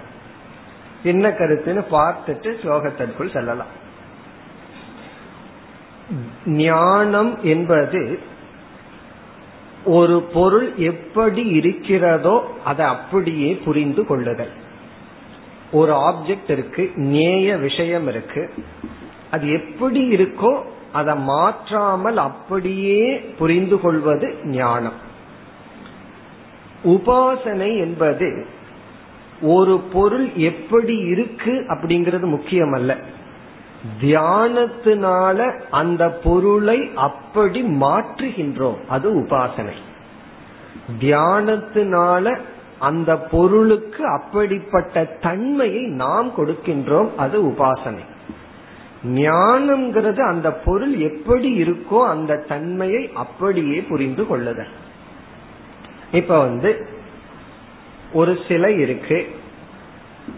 என்ன கருத்துன்னு பார்த்துட்டு ஸ்லோகத்திற்குள் செல்லலாம். ஞானம் என்பது ஒரு பொருள் எப்படி இருக்கிறதோ அதை அப்படியே புரிந்து கொள்ளுதல். ஒரு ஆப்ஜெக்ட் இருக்கு நேய விஷயம் இருக்கு. அது எப்படி இருக்கோ அதை மாற்றாமல் அப்படியே புரிந்து கொள்வது ஞானம். உபாசனை என்பது ஒரு பொருள் எப்படி இருக்கு அப்படிங்கிறது முக்கியம் அல்ல தியானத்தினால அந்த பொருளை அப்படி மாற்றுகின்றோம். அது உபாசனை. தியானத்தினால அந்த பொருளுக்கு அப்படிப்பட்ட தன்மையை நாம் கொடுக்கின்றோம். அது உபாசனை. ஞானம்ங்கிறது அந்த பொருள் எப்படி இருக்கோ அந்த தன்மையை அப்படியே புரிந்து கொள்ளுதல். இப்ப வந்து ஒரு சிலை இருக்கு.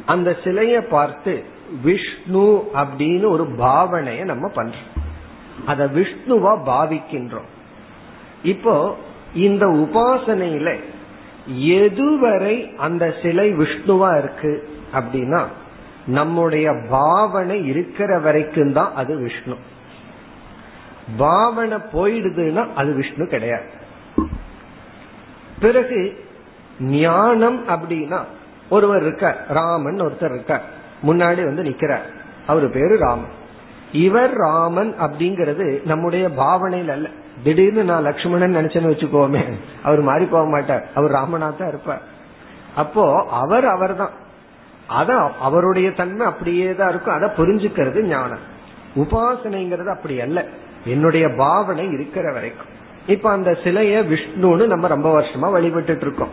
அந்த சிலையை பார்த்து விஷ்ணு அப்படின்னு ஒரு பாவனைய நம்ம பண்றோம். அத விஷ்ணுவா பாவிக்கின்றோம். இப்போ இந்த உபாசனையில எதுவரை அந்த சிலை விஷ்ணுவா இருக்கு அப்படின்னா நம்முடைய பாவனை இருக்கிற வரைக்கும் தான் அது விஷ்ணு. பாவனை போயிடுதுன்னா அது விஷ்ணு கிடையாது. பிறகு ஞானம் அப்படின்னா ஒருவர் இருக்கார் ராமன் ஒருத்தர் இருக்கார். முன்னாடி வந்து நிக்கிறார். அவரு பேரு ராமன். இவர் ராமன் அப்படிங்கறது நம்முடைய பாவனையில் அல்ல. திடீர்னு நான் லக்ஷ்மணன் நினைச்சேன்னு வச்சுக்கோமே அவர் மாறி போக மாட்டார். அவர் ராமனா தான் இருப்பார். அப்போ அவர் அவர் தான் அதான் அவருடைய தன்மை அப்படியே தான் இருக்கும். அதை புரிஞ்சுக்கிறது ஞானம். உபாசனைங்கிறது அப்படி அல்ல. என்னுடைய பாவனை இருக்கிற வரைக்கும். இப்ப அந்த சிலைய விஷ்ணுன்னு நம்ம ரொம்ப வருஷமா வழிபட்டு இருக்கோம்.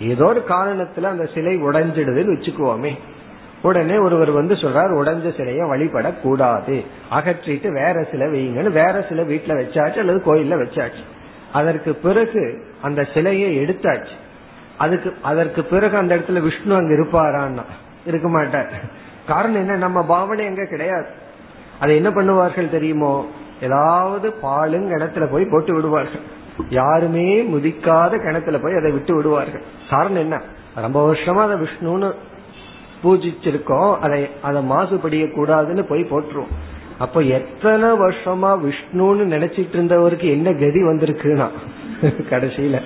ஏதோ ஒரு காரணத்துல அந்த சிலை உடைஞ்சிடுதுன்னு வச்சுக்குவோமே உடனே ஒருவர் வந்து சொல்றார் உடஞ்ச சிலைய வழிபடக்கூடாது. அகற்றிட்டு வேற சிலை வைங்கன்னு வேற சிலை வீட்டுல வச்சாச்சு அல்லது கோயில்ல வச்சாச்சு. அதற்கு பிறகு அந்த சிலையை எடுத்தாச்சு. அதுக்கு அதற்கு பிறகு அந்த இடத்துல விஷ்ணு அங்க இருப்பாரான்னா இருக்க மாட்டார். காரணம் என்ன? நம்ம பாவனை எங்க கிடையாது. அதை என்ன பண்ணுவார்கள் தெரியுமோ? ஏதாவது பாலுங்க இடத்துல போய் போட்டு விடுவார்கள். யாருமே முதிக்காத கிணத்துல போய் அதை விட்டு விடுவார்கள். காரணம் என்ன? ரொம்ப வருஷமா அதை விஷ்ணுன்னு பூஜிச்சிருக்கோம் அதை அதை மாசுபடிய கூடாதுன்னு போய் போட்டுருவோம் அப்ப எத்தனை வருஷமா விஷ்ணுன்னு நினைச்சிட்டு இருந்தவருக்கு என்ன கதி வந்திருக்குன்னா? கடைசியில.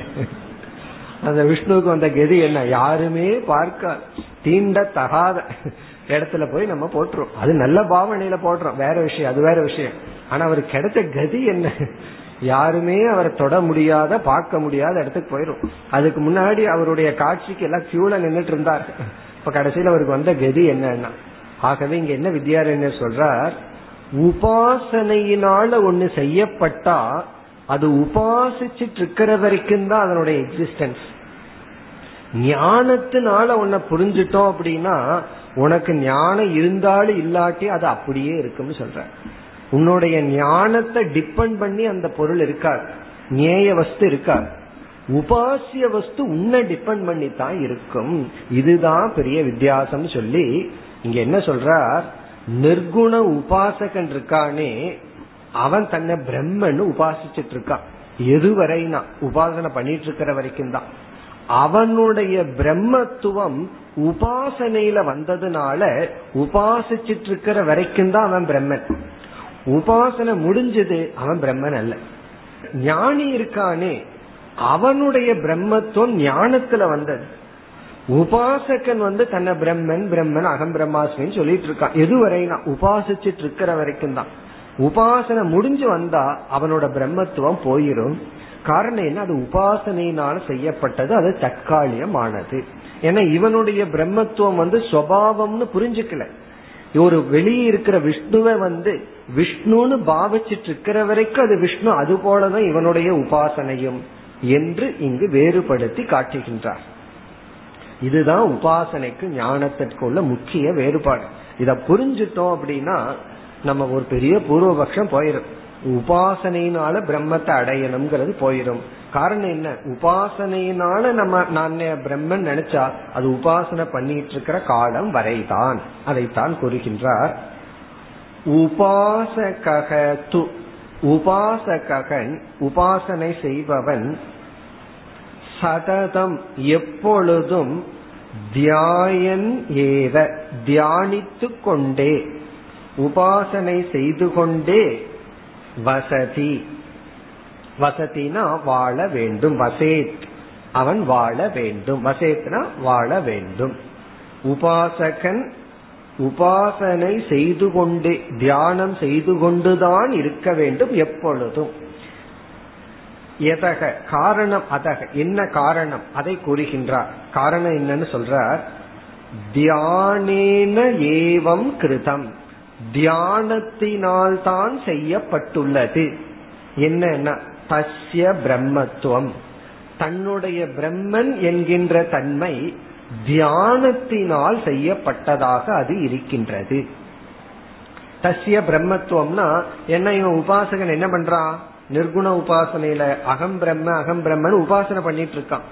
அந்த விஷ்ணுவுக்கு வந்த கதி என்ன? யாருமே பார்க்க தீண்ட தகாத இடத்துல போய் நம்ம போட்டுரும். அது நல்ல பாவனையில போடுறோம் வேற விஷயம் அது வேற விஷயம். ஆனா அவருக்கு கிடைச்ச கதி என்ன? யாருமே அவரை தொட முடியாத பார்க்க முடியாத இடத்துக்கு போயிரும். அதுக்கு முன்னாடி அவருடைய காட்சிக்கு எல்லாம் கியூல நின்றுட்டு இருந்தார் இப்ப கடைசியில் அவருக்கு வந்த கதி என்னன்னா ஆகவே இங்க என்ன வித்யாரண்யர் சொல்றார் உபாசனையினால ஒண்ணு செய்யப்பட்டா அது உபாசிச்சுட்டு இருக்கிற வரைக்கும் தான் அதனுடைய எக்ஸிஸ்டன்ஸ் ஞானத்தினால உன்னை புரிஞ்சிட்டோம் அப்படின்னா உனக்கு ஞானம் இருந்தாலும் இல்லாட்டி அது அப்படியே இருக்கும்னு சொல்ற உன்னுடைய ஞானத்தை டிபெண்ட் பண்ணி அந்த பொருள் இருக்காது. நேய வஸ்து இருக்காது. உபாசிய வஸ்து உன்னை டிபெண்ட் பண்ணி தான் இருக்கும். இதுதான் பெரிய வித்தியாசம் சொல்லி இங்க என்ன சொல்றார்? நிர்குண உபாசகன் இருக்கானே அவன் தன்னை பிரம்மன்னு உபாசிச்சுட்டு இருக்கான். எதுவரைனா உபாசனை பண்ணிட்டு இருக்கிற வரைக்கும் தான் அவனுடைய பிரம்மத்துவம் உபாசனையில வந்ததுனால உபாசிச்சிட்டு இருக்கிற வரைக்கும் தான் அவன் பிரம்மன். உபாசனை முடிஞ்சது அவன் பிரம்மன் அல்ல. ஞானி இருக்கானே அவனுடைய பிரம்மத்துவம் ஞானத்துல வந்தது. உபாசகன் வந்து தன்னை பிரம்மன் பிரம்மன் அகம் பிரம்மாஸ்மின்னு சொல்லிட்டு இருக்கான். எதுவரைனா உபாசிச்சுட்டு இருக்கிற வரைக்கும் தான். உபாசனை முடிஞ்சு வந்தா அவனோட பிரம்மத்துவம் போயிரும். காரணம் என்ன? அது உபாசனையினால செய்யப்பட்டது அது தற்காலிகமானது. ஏன்னா இவனுடைய பிரம்மத்துவம் வந்து சுவாவம்னு புரிஞ்சுக்கல. ஒரு வெளியே இருக்கிற விஷ்ணுவை வந்து விஷ்ணுன்னு பாவிச்சிட்டு இருக்கிற வரைக்கும் அது விஷ்ணு அது போலதான் இவனுடைய உபாசனையும். என்று இங்கு வேறுபடுத்தி காட்டுகின்றார். இதுதான் உபாசனைக்கு ஞானத்திற்கு உள்ள முக்கிய வேறுபாடு. இதை புரிஞ்சுட்டோம் அப்படின்னா நம்ம ஒரு பெரிய பூர்வபக்ஷம் போயிடும் உபாசனையினால பிரம்மத்தை அடையணுங்கிறது போயிடும் காரணம் என்ன? உபாசனையினால நம்ம நான் பிரம்மன் நினைச்சா அது உபாசனை பண்ணிட்டு இருக்கிற காலம் வரைதான். அதைத்தான் கூறுகின்றார். உபாசக து உபாசகன் உபாசனை செய்பவன் சததம் எப்பொழுதும் தியாயன் ஏவ தியானித்து கொண்டே உபாசனை செய்து கொண்டே வசதி. வசதினா வாழ வேண்டும். வசேத் அவன் வாழ வேண்டும். வசேத்னா வாழ வேண்டும். உபாசகன் உபாசனை செய்து கொண்டே தியானம் செய்து கொண்டுதான் இருக்க வேண்டும் எப்பொழுதும். எதக? காரணம் அதக. என்ன காரணம்? அதை கூறுகின்றார். காரணம் என்னன்னு சொல்றார். தியானேன ஏவம் கிருதம். தியானத்தினால் தான் செய்யப்பட்டுள்ளது. என்னன்னா தஸ்ய பிரம்மத்துவம். தன்னுடைய பிரம்மன் என்கின்ற தன்மை தியானத்தினால் செய்யப்பட்டதாக அது இருக்கின்றது. தஸ்ய பிரம்மத்துவம்னா என்ன இவன் உபாசகன் என்ன பண்றான்? நிர்குண உபாசனையில அகம் பிரம்ம அகம் பிரம்மன் உபாசனை பண்ணிட்டு இருக்கான்.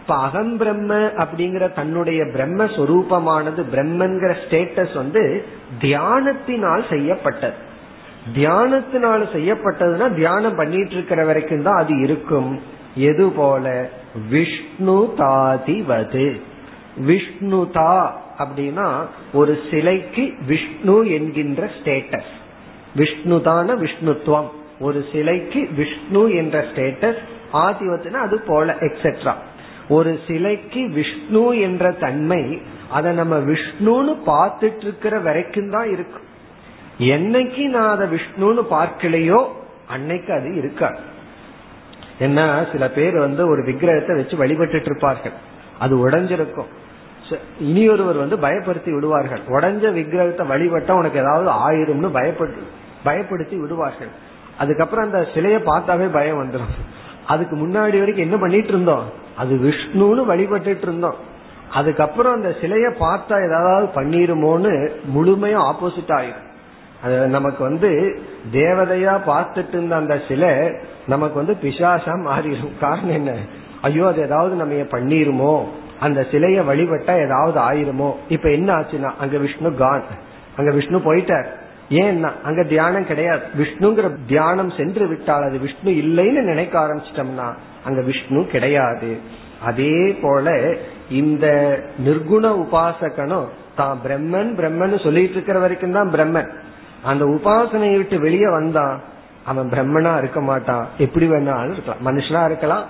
இப்ப அகம் பிரம்ம அப்படிங்கிற தன்னுடைய பிரம்ம சொரூபமானது பிரம்மன்கிற ஸ்டேட்டஸ் வந்து தியானத்தினால் செய்யப்பட்டது. தியானத்தினால் செய்யப்பட்டதுன்னா தியானம் பண்ணிட்டு இருக்கிற வரைக்கும் தான் அது இருக்கும். எது போல? விஷ்ணு தாதிவது விஷ்ணுதா அப்படின்னா ஒரு சிலைக்கு விஷ்ணு என்கின்ற ஸ்டேட்டஸ் விஷ்ணுதான விஷ்ணுத்துவம். ஒரு சிலைக்கு விஷ்ணு என்ற ஸ்டேட்டஸ் ஆதிவத்தினா அது போல எக்ஸெட்ரா ஒரு சிலைக்கு விஷ்ணு என்ற தன்மை அதை நம்ம விஷ்ணுன்னு பார்த்துட்டு இருக்கிற வரைக்கும் தான் இருக்கும் என்னைக்கு நான் அதை விஷ்ணுன்னு பார்க்கலையோ அன்னைக்கு அது இருக்காது. என்ன சில பேர் வந்து ஒரு விக்கிரகத்தை வச்சு வழிபட்டு இருப்பார்கள் அது உடஞ்சிருக்கும். இனி ஒருவர் வந்து பயப்படுத்தி விடுவார்கள். உடஞ்ச விக்கிரகத்தை வழிபட்டா உனக்கு ஏதாவது ஆயிரும்னு பயப்படு பயப்படுத்தி விடுவார்கள். அதுக்கப்புறம் அந்த சிலையை பார்த்தாவே பயம் வந்துடும். அதுக்கு முன்னாடி வரைக்கும் என்ன பண்ணிட்டு இருந்தோம்? அது விஷ்ணுன்னு வழிபட்டுட்டு இருந்தோம். அதுக்கப்புறம் அந்த சிலையை பார்த்தா ஏதாவது பண்ணிருமோன்னு முழுமையும் ஆப்போசிட் ஆயிரும். அது நமக்கு வந்து தேவதையா பார்த்துட்டு இருந்த அந்த சிலை நமக்கு வந்து பிசாசா மாறிடும். காரணம் என்ன? ஐயோ அது ஏதாவது நம்ம பண்ணிருமோ? அந்த சிலைய வழிபட்டா ஏதாவது ஆயிருமோ? இப்ப என்ன ஆச்சுன்னா அங்க விஷ்ணு கான் அங்க விஷ்ணு போயிட்டார். ஏன்னா அங்க தியானம் கிடையாது. விஷ்ணுங்கிற தியானம் சென்று விட்டால் அது விஷ்ணு இல்லைன்னு நினைக்க ஆரம்பிச்சிட்டோம்னா அங்க விஷ்ணு கிடையாது. அதே போல இந்த நிர்குண உபாசகனும் தான் பிரம்மன் பிரம்மன் சொல்லிட்டு இருக்கிற வரைக்கும் தான் பிரம்மன். அந்த உபாசனையை விட்டு வெளியே வந்தான் அவன் பிரம்மனா இருக்க மாட்டான். எப்படி வேணாலும் இருக்கலாம். மனுஷனா இருக்கலாம்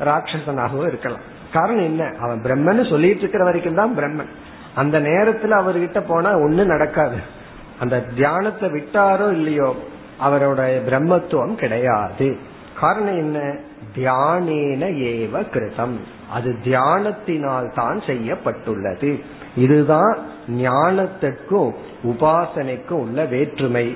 ராட்சசனாகவும் இருக்கலாம். காரணம் என்ன? அவன் பிரம்மன் சொல்லிட்டு இருக்கிற வரைக்கும் தான் பிரம்மன். அந்த நேரத்துல அவர்கிட்ட போனா ஒண்ணு நடக்காது. அந்த தியானத்தை விட்டாரோ இல்லையோ அவருடைய பிரம்மத்துவம் கிடையாது. காரணம் என்ன? தியானேன ஏவ கிருதம். அது தியானத்தினால் தான் செய்யப்பட்டுள்ளது. இதுதான் ஞானத்திற்கும் உபாசனைக்கும் உள்ள வேற்றுமை.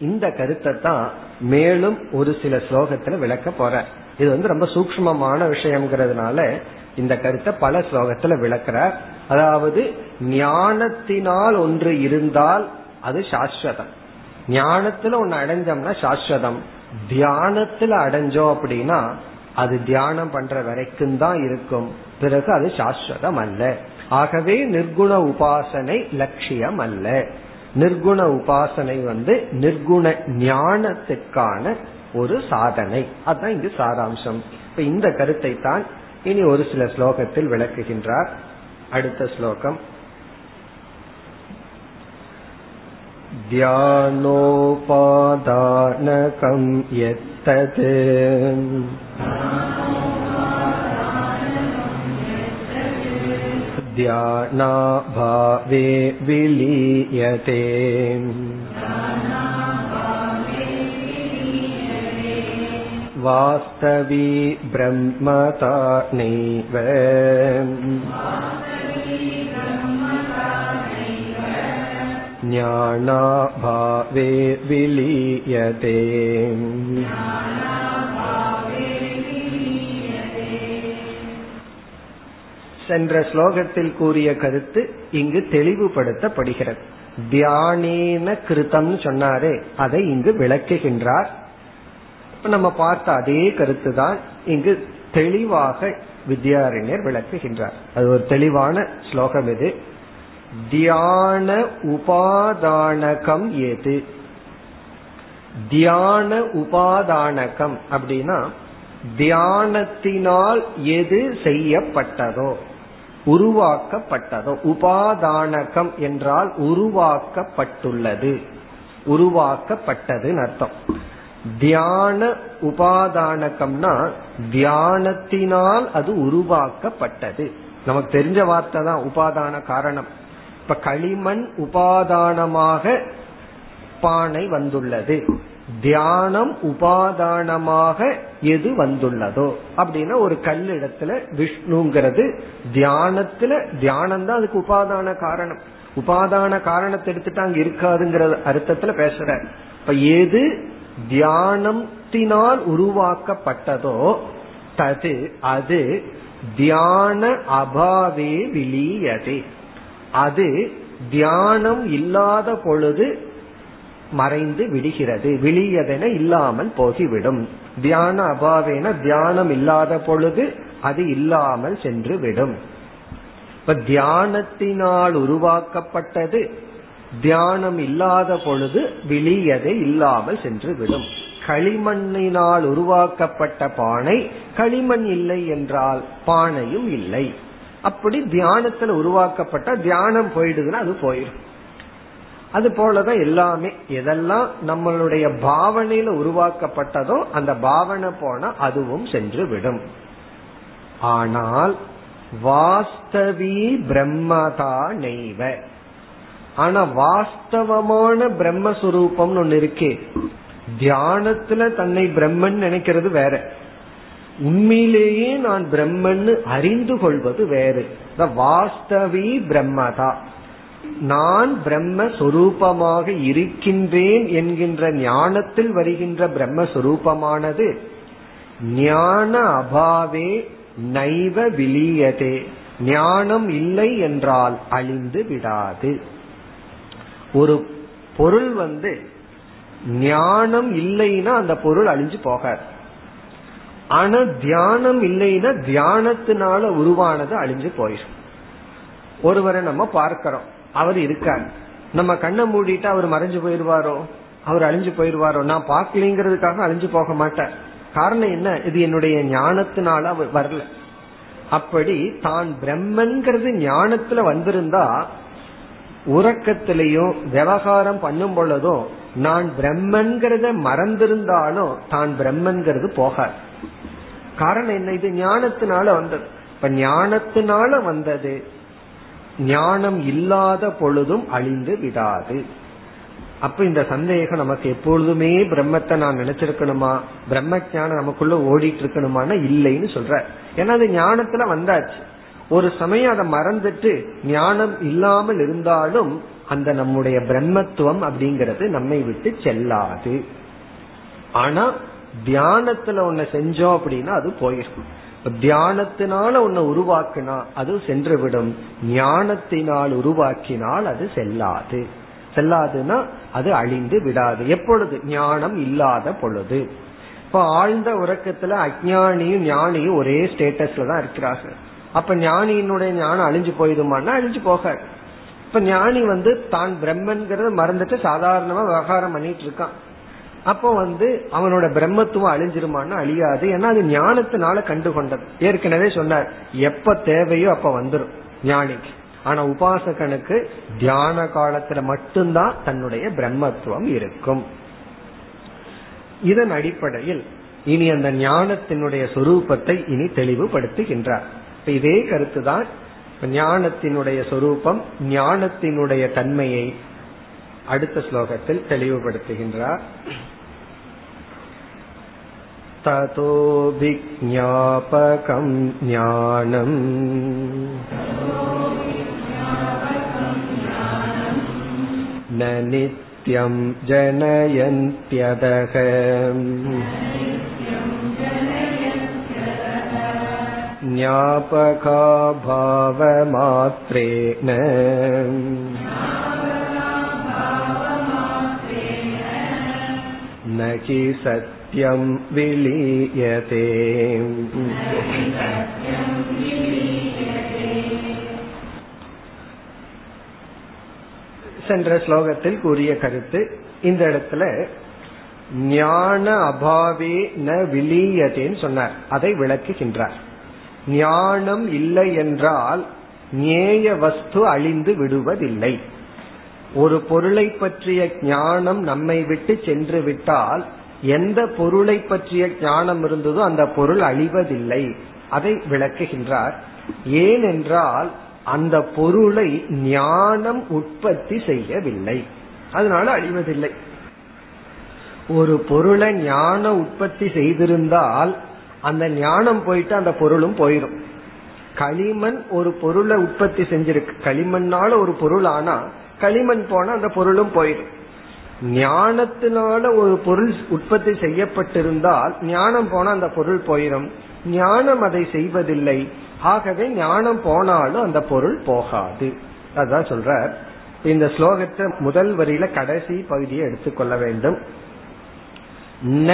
இந்த கருத்தை தான் மேலும் ஒரு சில ஸ்லோகத்துல விளக்க போற. இது வந்து ரொம்ப சூக்மமான விஷயம்ங்கிறதுனால இந்த கருத்தை பல ஸ்லோகத்துல விளக்குறார். அதாவது ஞானத்தினால் ஒன்று இருந்தால் அது சாஸ்வதம். ஞானத்துல ஒன்னு அடைஞ்சோம்னா சாஸ்வதம். தியானத்துல அடைஞ்சோம் அப்படின்னா அது தியானம் பண்ற வரைக்கும் தான் இருக்கும். பிறகு அது சாஸ்வதம் அல்ல. ஆகவே நிர்குண உபாசனை லட்சியம் அல்ல. நிர்குண உபாசனை வந்து நிர்குண ஞானத்துக்கான ஒரு சாதனை. அதுதான் இங்கு சாராம்சம். இப்ப இந்த கருத்தை தான் இனி ஒரு சில ஸ்லோகத்தில் விளக்குகின்றார். அடுத்த ஸ்லோகம். ध्यानोपादानकं यत्तत् ध्यानाभावे विलीयते वास्तवी ब्रह्मता नैव ज्ञानाभावे विलीयते சென்ற ஸ்லோகத்தில் கூறிய கருத்து இங்கு தெளிவுபடுத்தப்படுகிறது. தியானேன கிருத்தம் சொன்னாரே அதை இங்கு விளக்குகின்றார். நம்ம பார்த்த அதே கருத்து தான் இங்கு தெளிவாக வித்யாரண்யர் விளக்குகின்றார். அது ஒரு தெளிவான ஸ்லோகம் இது. தியான உபாதானகம் எது? தியான உபாதானகம் அப்படின்னா தியானத்தினால் எது செய்யப்பட்டதோ உருவாக்கப்பட்டதோ உபாதானகம் என்றால் உருவாக்கப்பட்டுள்ளது. உருவாக்கப்பட்டதுன்னு அர்த்தம். தியான உபாதானகம்னா தியானத்தினால் அது உருவாக்கப்பட்டது. நமக்கு தெரிஞ்ச வார்த்தை தான் உபாதான காரணம். இப்ப களிமண் உபாதானமாக பானை வந்துள்ளது. தியானம் உபாதானமாக எது வந்துள்ளதோ. அப்படின்னா ஒரு கல் இடத்துல விஷ்ணுங்கிறது தியானத்துல தியானம் தான் அதுக்கு உபாதான காரணம். உபாதான காரணத்தை எடுத்துட்டு அங்க இருக்காதுங்கிற அர்த்தத்துல பேசுற. இப்ப எது தியானத்தினால் உருவாக்கப்பட்டதோ தது அது தியான அபாவே விலியதே. அது தியானம் இல்லாத பொழுது மறைந்து விடுகிறது. விழியதென இல்லாமல் போகிவிடும். தியான அபாவேன தியானம் இல்லாத பொழுது அது இல்லாமல் சென்று விடும் இப்ப தியானத்தினால் உருவாக்கப்பட்டது தியானம் இல்லாத பொழுது விழியதை இல்லாமல் சென்று விடும் களிமண்ணினால் உருவாக்கப்பட்ட பானை களிமண் இல்லை என்றால் பானையும் இல்லை. அப்படி தியானத்துல உருவாக்கப்பட்ட தியானம் போயிடுதுன்னா அது போயிடும். அது போலதான் எல்லாமே எதெல்லாம் நம்மளுடைய பாவனையில உருவாக்கப்பட்டதோ அந்த பாவனை போனா அதுவும் சென்று விடும் ஆனால் வாஸ்தவி பிரம்மதா நெய்வ ஆனா வாஸ்தவமான பிரம்மஸ்வரூபம் ஒன்னு இருக்கே. தியானத்துல தன்னை பிரம்மன் நினைக்கிறது வேற. உண்மையிலேயே நான் பிரம்மன் அறிந்து கொள்வது வேறு. வாஸ்தவி பிரம்மதா. நான் பிரம்மஸ்வரூபமாக இருக்கின்றேன் என்கின்ற ஞானத்தில் வருகின்ற பிரம்மஸ்வரூபமானது. ஞான அபாவே நைவ விலியதே. ஞானம் இல்லை என்றால் அழிந்து விடாது. ஒரு பொருள் வந்து ஞானம் இல்லைன்னா அந்த பொருள் அழிஞ்சு போகாது. ஆனா தியானம் இல்லைன்னா தியானத்தினால உருவானது அழிஞ்சு போயிடும். ஒருவரை நம்ம பார்க்கிறோம். அவர் இருக்கார். நம்ம கண்ணை மூடிட்டு அவர் மறைஞ்சு போயிடுவாரோ? அவர் அழிஞ்சு போயிடுவாரோ? நான் பார்க்கலிங்கிறதுக்காக அழிஞ்சு போக மாட்டேன். காரணம் என்ன? இது என்னுடைய ஞானத்தினால அவர் வரல. அப்படி தான் பிரம்மன்கிறது ஞானத்துல வந்திருந்தா உறக்கத்திலையும் விவகாரம் பண்ணும் பொழுதும் நான் பிரம்மன்கிறத மறந்திருந்தாலும் தான் பிரம்மன்கிறது போகாது. காரணம் என்ன? இது ஞானத்தினால வந்தது. இப்ப ஞானத்தினால வந்தது. ஞானம் இல்லாத பொழுதும் அழிந்து விடாது. அப்ப இந்த சந்தேகம் நமக்கு எப்பொழுதுமே பிரம்மத்தை நான் நினைச்சிருக்கணுமா? பிரம்ம ஞானம் நமக்குள்ள ஓடிட்டு இருக்கணுமானா இல்லைன்னு சொல்ற. ஏன்னா அது ஞானத்துல வந்தாச்சு. ஒரு சமயம் அதை மறந்துட்டு ஞானம் இல்லாமல் இருந்தாலும் அந்த நம்முடைய பிரம்மத்துவம் அப்படிங்கிறது நம்மை விட்டு செல்லாது. ஆனா தியானத்துல ஒன்ன செஞ்சோம் அப்படின்னா அது போயிருக்கும். தியானத்தினால ஒன்ன உருவாக்கினா அது சென்று விடும் ஞானத்தினால் உருவாக்கினால் அது செல்லாது. செல்லாதுன்னா அது அழிந்து விடாது. எப்பொழுது? ஞானம் இல்லாத பொழுது. இப்ப ஆழ்ந்த உறக்கத்துல அஜானியும் ஞானியும் ஒரே ஸ்டேட்டஸ்ல தான் இருக்கிறார்கள். அப்ப ஞானியினுடைய ஞானம் அழிஞ்சு போயிடுமான்னா அழிஞ்சு போகாது. இப்ப ஞானி வந்து தான் பிரம்மன்கிறத மறந்துட்டு சாதாரணமா விவகாரம் பண்ணிட்டு இருக்கான். அப்போ வந்து அவனோட பிரம்மத்துவம் அழிஞ்சிருமான்னு அழியாது. ஏன்னா அது ஞானத்தினால கண்டுகொண்டது. ஏற்கனவே சொன்னார் எப்ப தேவையோ அப்ப வந்துடும் ஞானிக்கு. ஆனா உபாசகனுக்கு தியான காலத்துல மட்டும்தான் தன்னுடைய பிரம்மத்துவம் இருக்கும். இதன் அடிப்படையில் இனி அந்த ஞானத்தினுடைய சொரூபத்தை இனி தெளிவுபடுத்துகின்றார். இதே கருத்துதான் ஞானத்தினுடைய சொரூபம் ஞானத்தினுடைய தன்மையை அடுத்த ஸ்லோகத்தில் தெளிவுபடுத்துகின்றார் ततोऽभिज्ञापकं ज्ञानम् न नित्यं जनयन्त्यदः ज्ञापकाभावमात्रेण न हि सत्यं विलीयते சென்ற ஸ்லோகத்தில் கூறிய கருத்து இந்த இடத்துல ஞான அபாவே ந விலீயதேன்னு சொன்னார் அதை விளக்குகின்றார் ஞானம் இல்லை என்றால் ஞேய வஸ்து அழிந்து விடுவதில்லை. ஒரு பொருளை பற்றிய ஞானம் நம்மை விட்டு சென்று விட்டால் எந்த பொருளை பற்றிய ஞானம் இருந்ததோ அந்த பொருள் அழிவதில்லை. அதை விளக்குகின்றார். ஏனென்றால் அந்த பொருளை ஞானம் உற்பத்தி செய்யவில்லை. அதனால அழிவதில்லை. ஒரு பொருளை ஞான உற்பத்தி செய்திருந்தால் அந்த ஞானம் போயிட்டு அந்த பொருளும் போயிடும் களிமண் ஒரு பொருளை உற்பத்தி செஞ்சிருக்கு. களிமண்ணால ஒரு பொருள் ஆனா களிமண் போனா அந்த பொருளும் போயிடும் ஞானத்தினால ஒரு பொருள் உற்பத்தி செய்யப்பட்டிருந்தால் ஞானம் போனா அந்த பொருள் போயிடும் ஞானம் அதை செய்வதில்லை. ஆகவே ஞானம் போனாலும் அந்த பொருள் போகாது. அதான் சொல்ற இந்த ஸ்லோகத்தை முதல் வரியில கடைசி பகுதியை எடுத்துக்கொள்ள வேண்டும். ந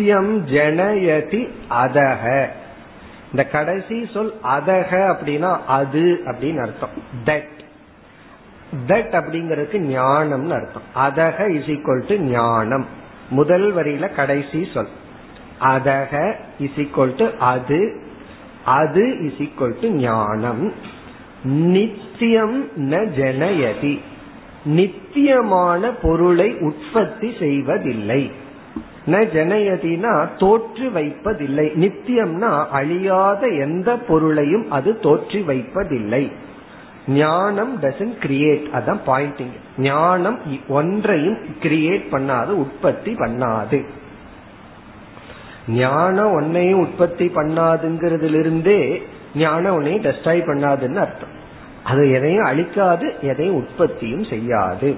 நித்தியம் ஜனயதி அதக இந்த கடைசி சொல் அதக அப்படின்னா அது அப்படின்னு அர்த்தம். தட் தட் அப்படிங்கறதுக்கு ஞானம்னு அர்த்தம். அதக இஸ் ஈக்வல் டு ஞானம். முதல் வரியில கடைசி சொல். அதக இஸ் ஈக்வல் டு அது. அது இஸ் ஈக்வல் டு ஞானம். நித்தியம் ந ஜனயதி. நித்தியமான பொருளை உற்பத்தி செய்வதில்லை. ந ஜனயதினா தோற்று வைப்பதில்லை. நித்தியம்னா அழியாத எந்த பொருளையும் அது தோற்றி வைப்பதில்லை. ஞானம் டசன் கிரியேட் அதான் பாயிண்டிங் ஞானம் ஒன்றையும் கிரியேட் பண்ணாது உற்பத்தி பண்ணாது. ஞானம் ஒன்னையும் உற்பத்தி பண்ணாதுங்கிறதுல ஞானம் ஒன்னையும் டெஸ்டாய் பண்ணாதுன்னு அர்த்தம். அது எதையும் அழிக்காது எதையும் உற்பத்தியும் செய்யாது.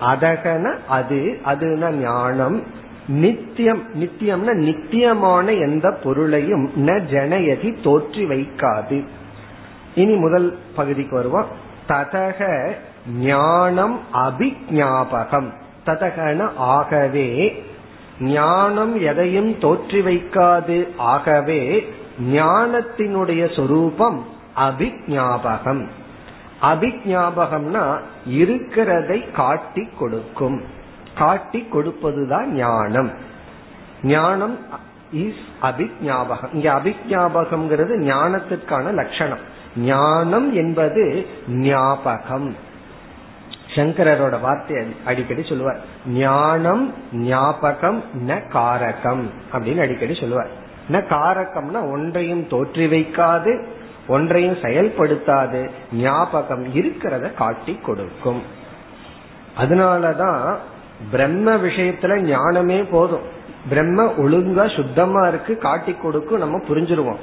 அதகன அது அதுனா ஞானம். நித்தியம் நித்தியம்னா நித்தியமான எந்த பொருளையும் ந ஜனயதி தோற்றி வைக்காது. இனி முதல் பகுதிக்கு வருவோம். ததக ஞானம் அபிஜாபகம் ததகன ஆகவே ஞானம் எதையும் தோற்றி வைக்காது. ஆகவே ஞானத்தினுடைய சொரூபம் அபிஜாபகம் அபிஜாபகம்னா இருக்கிறதை காட்டி கொடுக்கும். காட்டி கொடுப்பதுதான் ஞானம். ஞானம் இஸ் அபிஜாபகம். இங்க அபிஜாபகம்ங்கிறது ஞானத்திற்கான லட்சணம். ஞானம் என்பது ஞாபகம். சங்கரரோட வார்த்தை அடிக்கடி சொல்லுவார். ஞானம் ஞாபகம் ந காரகம் அப்படின்னு அடிக்கடி சொல்லுவார். ந காரகம்னா ஒன்றையும் தோற்றி வைக்காது ஒன்றையும் செயல்படுத்தாது ஞாபகம் இருக்கிறத காட்டி கொடுக்கும். அதனாலதான் பிரம்ம விஷயத்துல ஞானமே போதும். பிரம்ம ஒழுங்கா சுத்தமா இருக்கு காட்டி கொடுக்கும் நம்ம புரிஞ்சிருவோம்.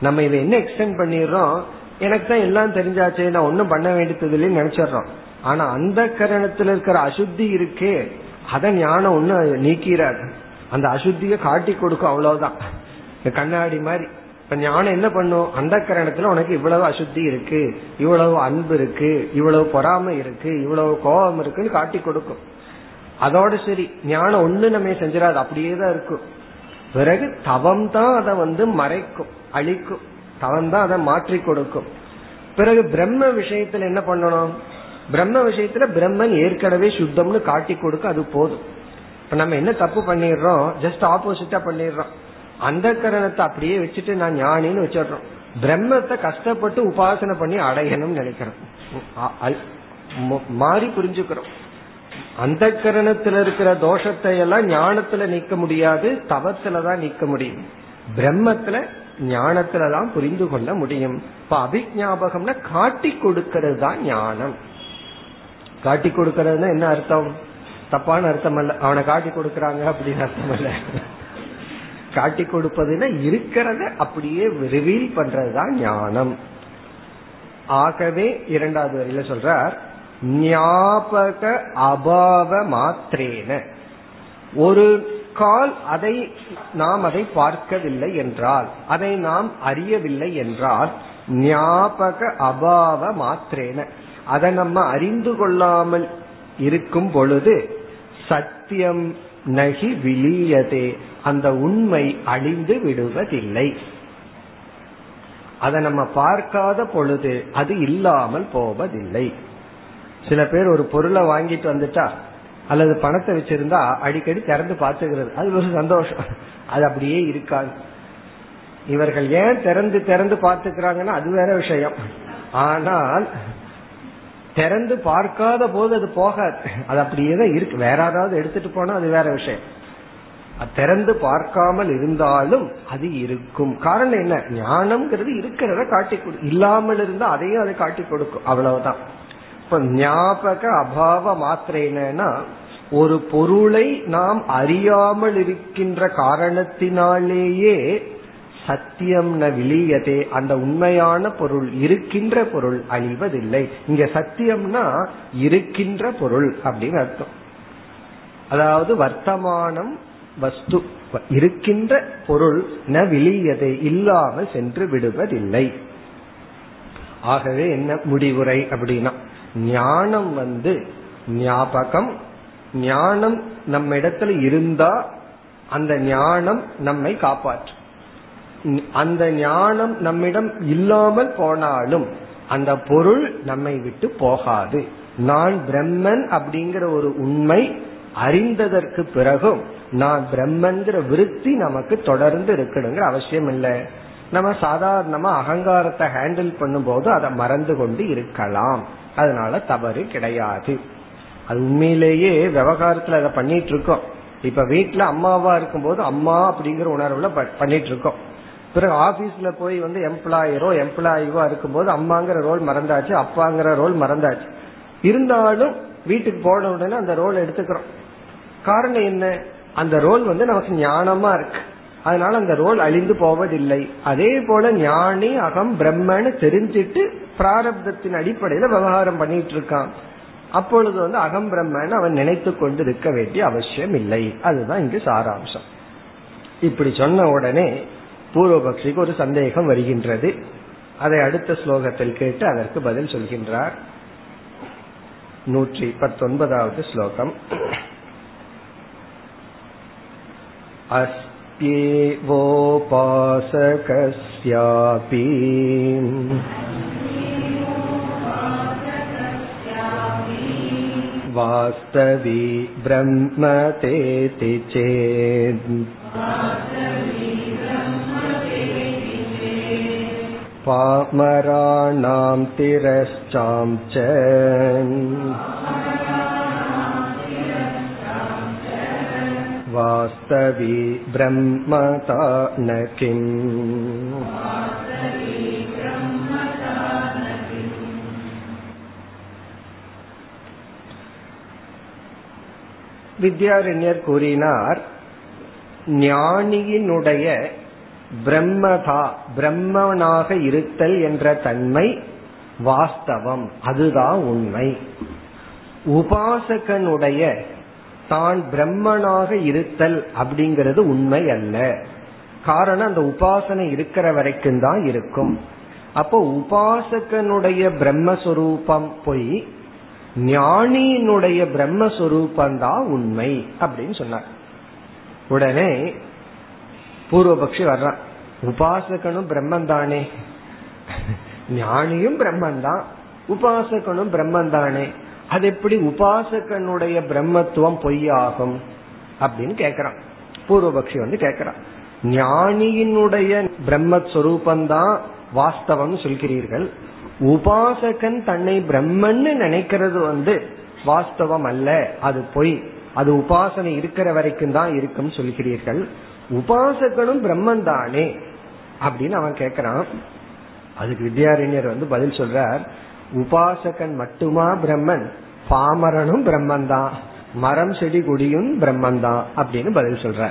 நம்ம இதை என்ன எக்ஸ்டென்ட் பண்ணிடுறோம்? எனக்கு தான் எல்லாம் தெரிஞ்சாச்சு நான் ஒன்னும் பண்ண வேண்டியது இல்லைன்னு நினைச்சிடறோம். ஆனா அந்த கரணத்துல இருக்கிற அசுத்தி இருக்கே அத ஞானம் ஒண்ணு நீக்கிறாரு அந்த அசுத்திய காட்டி கொடுக்கும் அவ்வளவுதான். கண்ணாடி மாதிரி. இப்ப ஞானம் என்ன பண்ணும்? அந்த கரணத்துல உனக்கு இவ்வளவு அசுத்தி இருக்கு இவ்வளவு அன்பு இருக்கு இவ்வளவு பொறாமை இருக்கு இவ்வளவு கோபம் இருக்குன்னு காட்டி கொடுக்கும். அதோட சரி ஞானம் ஒண்ணு நம்ம செஞ்சிடாது அப்படியே தான் இருக்கும். பிறகு தவம் தான் அதை வந்து மறைக்கும் அழிக்கும். தவம் தான் அதை மாற்றி கொடுக்கும். பிறகு பிரம்ம விஷயத்துல என்ன பண்ணணும்? பிரம்ம விஷயத்துல பிரம்மன் ஏற்கனவே சுத்தம்னு காட்டி கொடுக்க அது போதும். இப்ப நம்ம என்ன தப்பு பண்ணிடுறோம்? ஜஸ்ட் ஆப்போசிட்டா பண்ணிடுறோம். அந்த கரணத்தை அப்படியே வச்சுட்டு நான் ஞானின்னு வச்சிடுறோம். பிரம்மத்தை கஷ்டப்பட்டு உபாசனை பண்ணி அடையணும்னு நினைக்கிறோம். மாறி புரிஞ்சுக்கிறோம். அந்த கரணத்துல இருக்கிற தோஷத்தை எல்லாம் ஞானத்துல நீக்க முடியாது தவத்துலதான் நீக்க முடியும். பிரம்மத்துல ஞானத்துலதான் புரிந்து கொள்ள முடியும். இப்ப அபிஜாபகம்னா காட்டி கொடுக்கிறது தான் ஞானம். காட்டி கொடுக்கறதுன்னா என்ன அர்த்தம்? தப்பான அர்த்தம் அல்ல. அவனை காட்டி கொடுக்கறாங்க அப்படின்னு அர்த்தம் அல்ல. காட்டி கொடுப்பதுன்னா இருக்கிறத அப்படியே ரிவீல் பண்றதுதான் ஞானம். ஆகவே இரண்டாவது வரையில சொல்றார் ஞாபக அபாவ மாத்திரேன. ஒரு கால் அதை நாம் அதை பார்க்கவில்லை என்றால் அதை நாம் அறியவில்லை என்றால் ஞாபக அபாவ மாத்திரேன. அதை நம்ம அறிந்து கொள்ளாமல் இருக்கும் பொழுது சத்தியம் நகி விழியதே அந்த உண்மை அழிந்து விடுவதில்லை. அதை நம்ம பார்க்காத பொழுது அது இல்லாமல் போவதில்லை. சில பேர் ஒரு பொருளை வாங்கிட்டு வந்துட்டா அல்லது பணத்தை வச்சிருந்தா அடிக்கடி திறந்து பார்த்துக்கிறது. அது ஒரு சந்தோஷம். அது அப்படியே இருக்காது. இவர்கள் ஏன் திறந்து திறந்து பார்த்துக்கிறாங்கன்னா அது வேற விஷயம். ஆனால் திறந்து பார்க்காத போது அது போகாது. அது அப்படியே தான் இருக்கு. வேற யாராவது எடுத்துட்டு போனா அது வேற விஷயம். திறந்து பார்க்காமல் இருந்தாலும் அது இருக்கும். காரணம் என்ன? ஞானம்ங்கிறது இருக்கிறத காட்டி கொடு. இல்லாமல் இருந்தா அதையும் அதை காட்டி கொடுக்கும். அவ்வளவுதான். இப்ப ஞாபக அபாவ மாத்திரைனா ஒரு பொருளை நாம் அறியாமல் இருக்கின்ற காரணத்தினாலேயே சத்தியம் ந விளியதே அந்த உண்மையான பொருள் இருக்கின்ற பொருள் அழிவதில்லை. இங்க சத்தியம்னா இருக்கின்ற பொருள் அப்படின்னு அர்த்தம். அதாவது வர்த்தமானம் வஸ்து இருக்கின்ற பொருள் ந விளியதை இல்லாமல் சென்று விடுவதில்லை. ஆகவே என்ன முடிவுரை அப்படின்னா ஞானம் வந்து ஞாபகம். ஞானம் நம்ம இடத்துல இருந்தா அந்த ஞானம் நம்மை காப்பாற்றும். அந்த ஞானம் நம்மிடம் இல்லாமல் போனாலும் அந்த பொருள் நம்மை விட்டு போகாது. நான் பிரம்மன் அப்படிங்கிற ஒரு உண்மை அறிந்ததற்கு பிறகும் நான் பிரம்மன்கிற விருத்தி நமக்கு தொடர்ந்து இருக்கணுங்கிற அவசியம் இல்லை. நம்ம சாதாரணமா அகங்காரத்தை ஹேண்டில் பண்ணும்போது அதை மறந்து கொண்டு இருக்கலாம். அதனால தவறு கிடையாது. அது உண்மையிலேயே விவகாரத்துல அதை பண்ணிட்டு இருக்கோம் இப்ப வீட்டுல அம்மாவா இருக்கும்போது அம்மா அப்படிங்கிற உணர்வுல பண்ணிட்டு இருக்கோம் பிறகு ஆபீஸ்ல போய் வந்து எம்ப்ளாயரோ எம்ப்ளாயிவோ இருக்கும்போது அம்மாங்கிற ரோல் மறந்தாச்சு அப்பாங்கிற ரோல் மறந்தாச்சு. இருந்தாலும் வீட்டுக்கு போன உடனே அந்த ரோல் எடுத்துக்கிறோம். காரணம் என்ன? அந்த ரோல் வந்து நமக்கு ஞானமா இருக்கு. அதனால அந்த ரோல் அழிந்து போவதில்லை. அதே போல ஞானி அகம் பிரம்மன்னு தெரிஞ்சிட்டு பிராரப்தத்தின் அடிப்படையில விவகாரம் பண்ணிட்டு இருக்கான். அப்பொழுது வந்து அகம் பிரம்மன்னு அவன் நினைத்து கொண்டு இருக்க வேண்டிய அவசியம் இல்லை. அதுதான் இங்கு சாராம்சம். இப்படி சொன்ன உடனே பூர்வபக்ஷிக்கு ஒரு சந்தேகம் வருகின்றது. அதை அடுத்த ஸ்லோகத்தில் கேட்டு அதற்கு பதில் சொல்கின்றார். நூற்றி பத்தொன்பதாவது ஸ்லோகம். अस्त्येवोपासकस्यापि वास्तवी ब्रह्मतेति चेत् पामराणां तिरश्चां च वास्तवी ब्रह्मता न किम् வித்யாரண்யர் கூறினார் ஞானியினுடைய பிரம்மதா பிரம்மனாக இருத்தல் என்ற தன்மை வாஸ்தவம் அதுதான் உண்மை உபாசகனுடைய தான் பிரம்மனாக இருத்தல் அப்படிங்கிறது உண்மை அல்ல. காரணம் அந்த உபாசனை இருக்கிற வரைக்கும் தான் இருக்கும். அப்போ உபாசகனுடைய பிரம்மஸ்வரூபம் போய் ஞானியினுடைய பிரம்மஸ்வரூபம் தான் உண்மை அப்படின்னு சொன்னார். உடனே பூர்வபக்ஷி வர்றான். உபாசகனும் பிரம்மன் தானே ஞானியும் பிரம்மன் தான் உபாசகனும் பிரம்மன் தானே அது எப்படி உபாசகனுடைய பிரம்மத்துவம் பொய்யாகும் அப்படின்னு கேக்குறான். பூர்வபக்ஷி வந்து கேக்குறான். ஞானியினுடைய பிரம்மஸ்வரூபந்தான் வாஸ்தவம் சொல்கிறீர்கள். உபாசகன் தன்னை பிரம்மன்னு நினைக்கிறது வந்து வாஸ்தவம் அல்ல அது பொய். அது உபாசனை இருக்கிற வரைக்கும் தான் இருக்கும் சொல்கிறீர்கள். உபாசகனும் பிரம்மன் தானே அப்படின்னு அவன் கேக்குறான். அதுக்கு வித்யாரண்யர் வந்து பதில் சொல்றார். உபாசகன் மட்டுமா பிரம்மன்? பாமரனும் பிரம்மன் தான் மரம் செடி கொடியும் பிரம்மன் தான் அப்படின்னு பதில் சொல்ற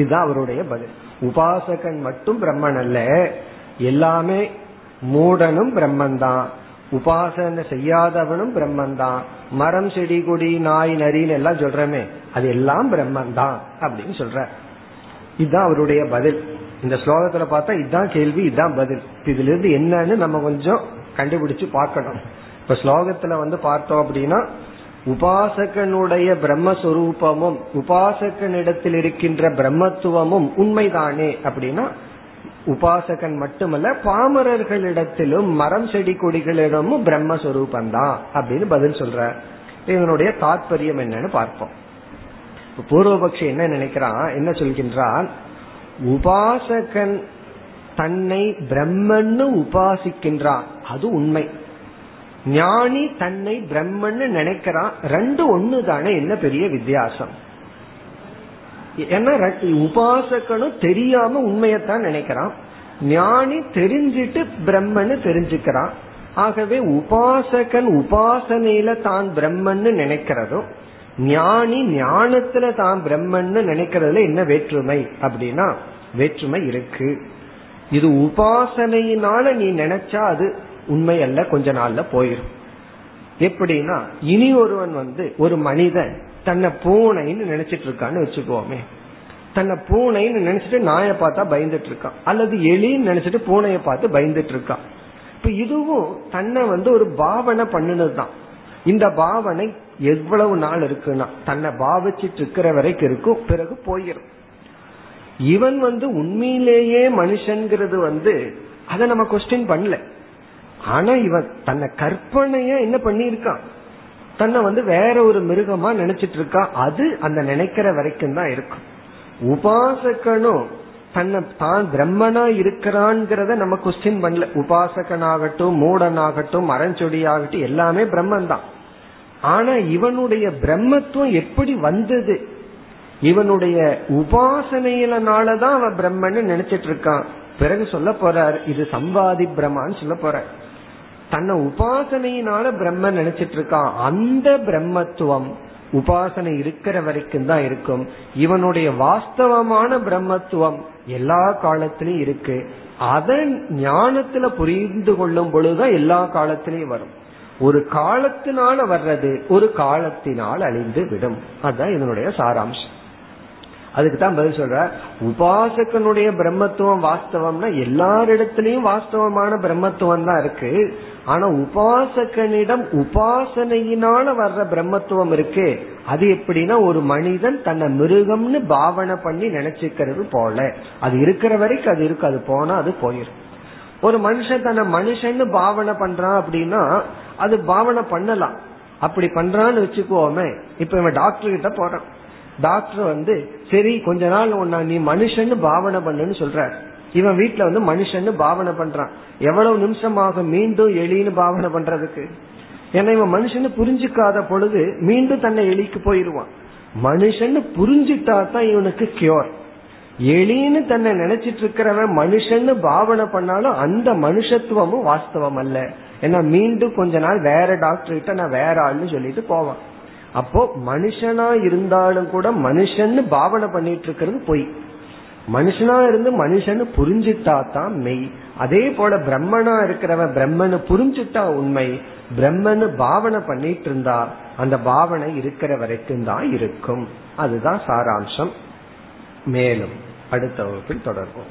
இதுதான் அவருடைய பதில். உபாசகன் மட்டும் பிரம்மன் அல்ல எல்லாமே மூடனும் பிரம்மன் தான் உபாசனை செய்யாதவனும் பிரம்மன் தான் மரம் செடி கொடி நாய் நரின்னு எல்லாம் சொல்றமே அது எல்லாம் பிரம்மன் தான் அப்படின்னு சொல்ற இதுதான் அவருடைய பதில். இந்த ஸ்லோகத்துல பார்த்தா இதுதான் கேள்வி இதுதான் பதில். இதுல இருந்து என்னன்னு நம்ம கொஞ்சம் கண்டுபிடிச்சு பார்க்கணும். இப்ப ஸ்லோகத்துல வந்து பார்த்தோம் அப்படின்னா உபாசகனுடைய பிரம்மஸ்வரூபமும் உபாசகனிடத்தில் இருக்கின்ற பிரம்மத்துவமும் உண்மைதானே அப்படின்னா உபாசகன் மட்டுமல்ல பாமரர்களிடத்திலும் மரம் செடி கொடிகளிடமும் பிரம்மஸ்வரூபம் தான் அப்படின்னு பதில் சொல்ற. இதனுடைய தாற்பயம் என்னன்னு பார்ப்போம். பூர்வபக்ஷி என்ன நினைக்கிறான்? என்ன சொல்கின்றான்? உபாசகன் தன்னை பிரம்மன்னு உபாசிக்கின்றான். அது உண்மை. ஞானி தன்னை பிரம்மன்னு நினைக்கிறான். ரெண்டு ஒண்ணு தானே என்ன பெரிய வித்தியாசம். ஏன்னா உபாசகனும் தெரியாம உண்மையத்தான் நினைக்கிறான். ஞானி தெரிஞ்சிட்டு பிரம்மன்னு தெரிஞ்சுக்கிறான். ஆகவே உபாசகன் உபாசனையில தான் பிரம்மன்னு நினைக்கிறதும் ஞானி ஞானத்துல தான் பிரம்மன்னு நினைக்கிறதுல என்ன வேற்றுமை? அப்படின்னா வேற்றுமை இருக்கு. இது உபாசனையினால நீ நினைச்சா அது உண்மை அல்ல கொஞ்ச நாள்ல போயிடும் எப்படின்னா இனி ஒருவன் வந்து ஒரு மனிதன் தன்னை பூனைன்னு நினைச்சிட்டு இருக்கான்னு வச்சுக்கோமே. தன்னை பூனைன்னு நினைச்சிட்டு நாயை பார்த்தா பயந்துட்டு இருக்கான் அல்லது எலின்னு நினைச்சிட்டு பூனையை பார்த்து பயந்துட்டு இருக்கான் இப்ப இதுவும் தன்னை வந்து ஒரு பாவனை பண்ணினதுதான். இந்த பாவனை எவ்வளவு நாள் இருக்குன்னா தன்னை பாவிச்சிட்டு இருக்கிற வரைக்கும் இருக்கும் பிறகு போயிடும் இவன் வந்து உண்மையிலேயே மனுஷன்கிறது வந்து அதை நம்ம கொஸ்டின் பண்ணல. ஆனா இவன் தன்னை கற்பனையா என்ன பண்ணிருக்கான் தன்னை வந்து வேற ஒரு மிருகமா நினைச்சிட்டு இருக்கான் அது அந்த நினைக்கிற வரைக்கும் தான் இருக்கும். உபாசகனும் தன்னை தான் பிரம்மனா இருக்கிறான்ங்கிறத நம்ம கொஸ்டின் பண்ணல. உபாசகனாகட்டும் மூடனாகட்டும் மரஞ்சொடியாகட்டும் எல்லாமே பிரம்மன் தான் ஆனா இவனுடைய பிரம்மத்துவம் எப்படி வந்தது? இவனுடைய உபாசனையிலனாலதான் அவன் பிரம்மன்னு நினைச்சிட்டு இருக்கான் பிறகு சொல்ல போறார் இது சம்பாதி பிரம்மான்னு சொல்ல போறார். தன்னை உபாசனையினால பிரம்மன் நினைச்சிட்டு இருக்கான் அந்த பிரம்மத்துவம் உபாசனை இருக்கிற வரைக்கும் தான் இருக்கும். இவனுடைய வாஸ்தவமான பிரம்மத்துவம் எல்லா காலத்திலயும் இருக்கு. அதை ஞானத்துல புரிந்து கொள்ளும் பொழுதுதான் எல்லா காலத்திலையும் வரும். ஒரு காலத்தினால வர்றது ஒரு காலத்தினால் அழிந்து விடும். அதுதான் இதனுடைய சாராம்சம். அதுக்கு தான் பதில் சொல்ற. உபாசகனுடைய பிரம்மத்துவம் வாஸ்தவம்னா எல்லாரிடத்திலையும் வாஸ்தவமான பிரம்மத்துவம் தான் இருக்கு. ஆனா உபாசகனிடம் உபாசனையினால வர்ற பிரம்மத்துவம் இருக்கு. அது எப்படின்னா ஒரு மனிதன் தன்னை மிருகம்னு பாவனை பண்ணி நினைச்சுக்கிறது போல. அது இருக்கிற வரைக்கும் அது இருக்கு அது போனா அது போயிடும் ஒரு மனுஷன் தன்னை மனுஷன்னு பாவனை பண்றான் அப்படின்னா அது பாவனை பண்ணலாம். அப்படி பண்றான்னு வச்சுக்கோமே இப்ப இவன் டாக்டர் கிட்ட போறான். டாக்டர் வந்து சரி கொஞ்ச நாள் உன்ன நீ மனுஷன்னு பாவனை பண்ணுன்னு சொல்ற இவன் வீட்டுல வந்து மனுஷன்னு பாவனை பண்றான். எவ்வளவு நிமிஷமாக மீண்டும் எலின்னு பாவனை பண்றதுக்கு? ஏன்னா இவன் மனுஷன்னு புரிஞ்சுக்காத பொழுது மீண்டும் தன்னை எலிக்கு போயிருவான் மனுஷன்னு புரிஞ்சுட்டா தான் இவனுக்கு கியோர் எலின்னு தன்னை நினைச்சிட்டு இருக்கிறவன் மனுஷன்னு பாவனை பண்ணாலும் அந்த மனுஷத்துவமும் வாஸ்தவம் அல்ல. ஏன்னா மீண்டும் கொஞ்ச நாள் வேற டாக்டர் கிட்ட நான் வேற ஆள்னு சொல்லிட்டு போவான். அப்போ மனுஷனா இருந்தாலும் கூட மனுஷன்னு பாவனை பண்ணிட்டு இருக்கிறது பொய். மனுஷனா இருந்து மனுஷன்னு புரிஞ்சுட்டா தான் மெய். அதே போல பிரம்மனா இருக்கிறவன் பிரம்மனு புரிஞ்சுட்டா உண்மை. பிரம்மனு பாவனை பண்ணிட்டு இருந்தா அந்த பாவனை இருக்கிற வரைக்கும் தான் இருக்கும். அதுதான் சாராம்சம். மேலும் அடுத்த வகுப்பில் தொடர்போம்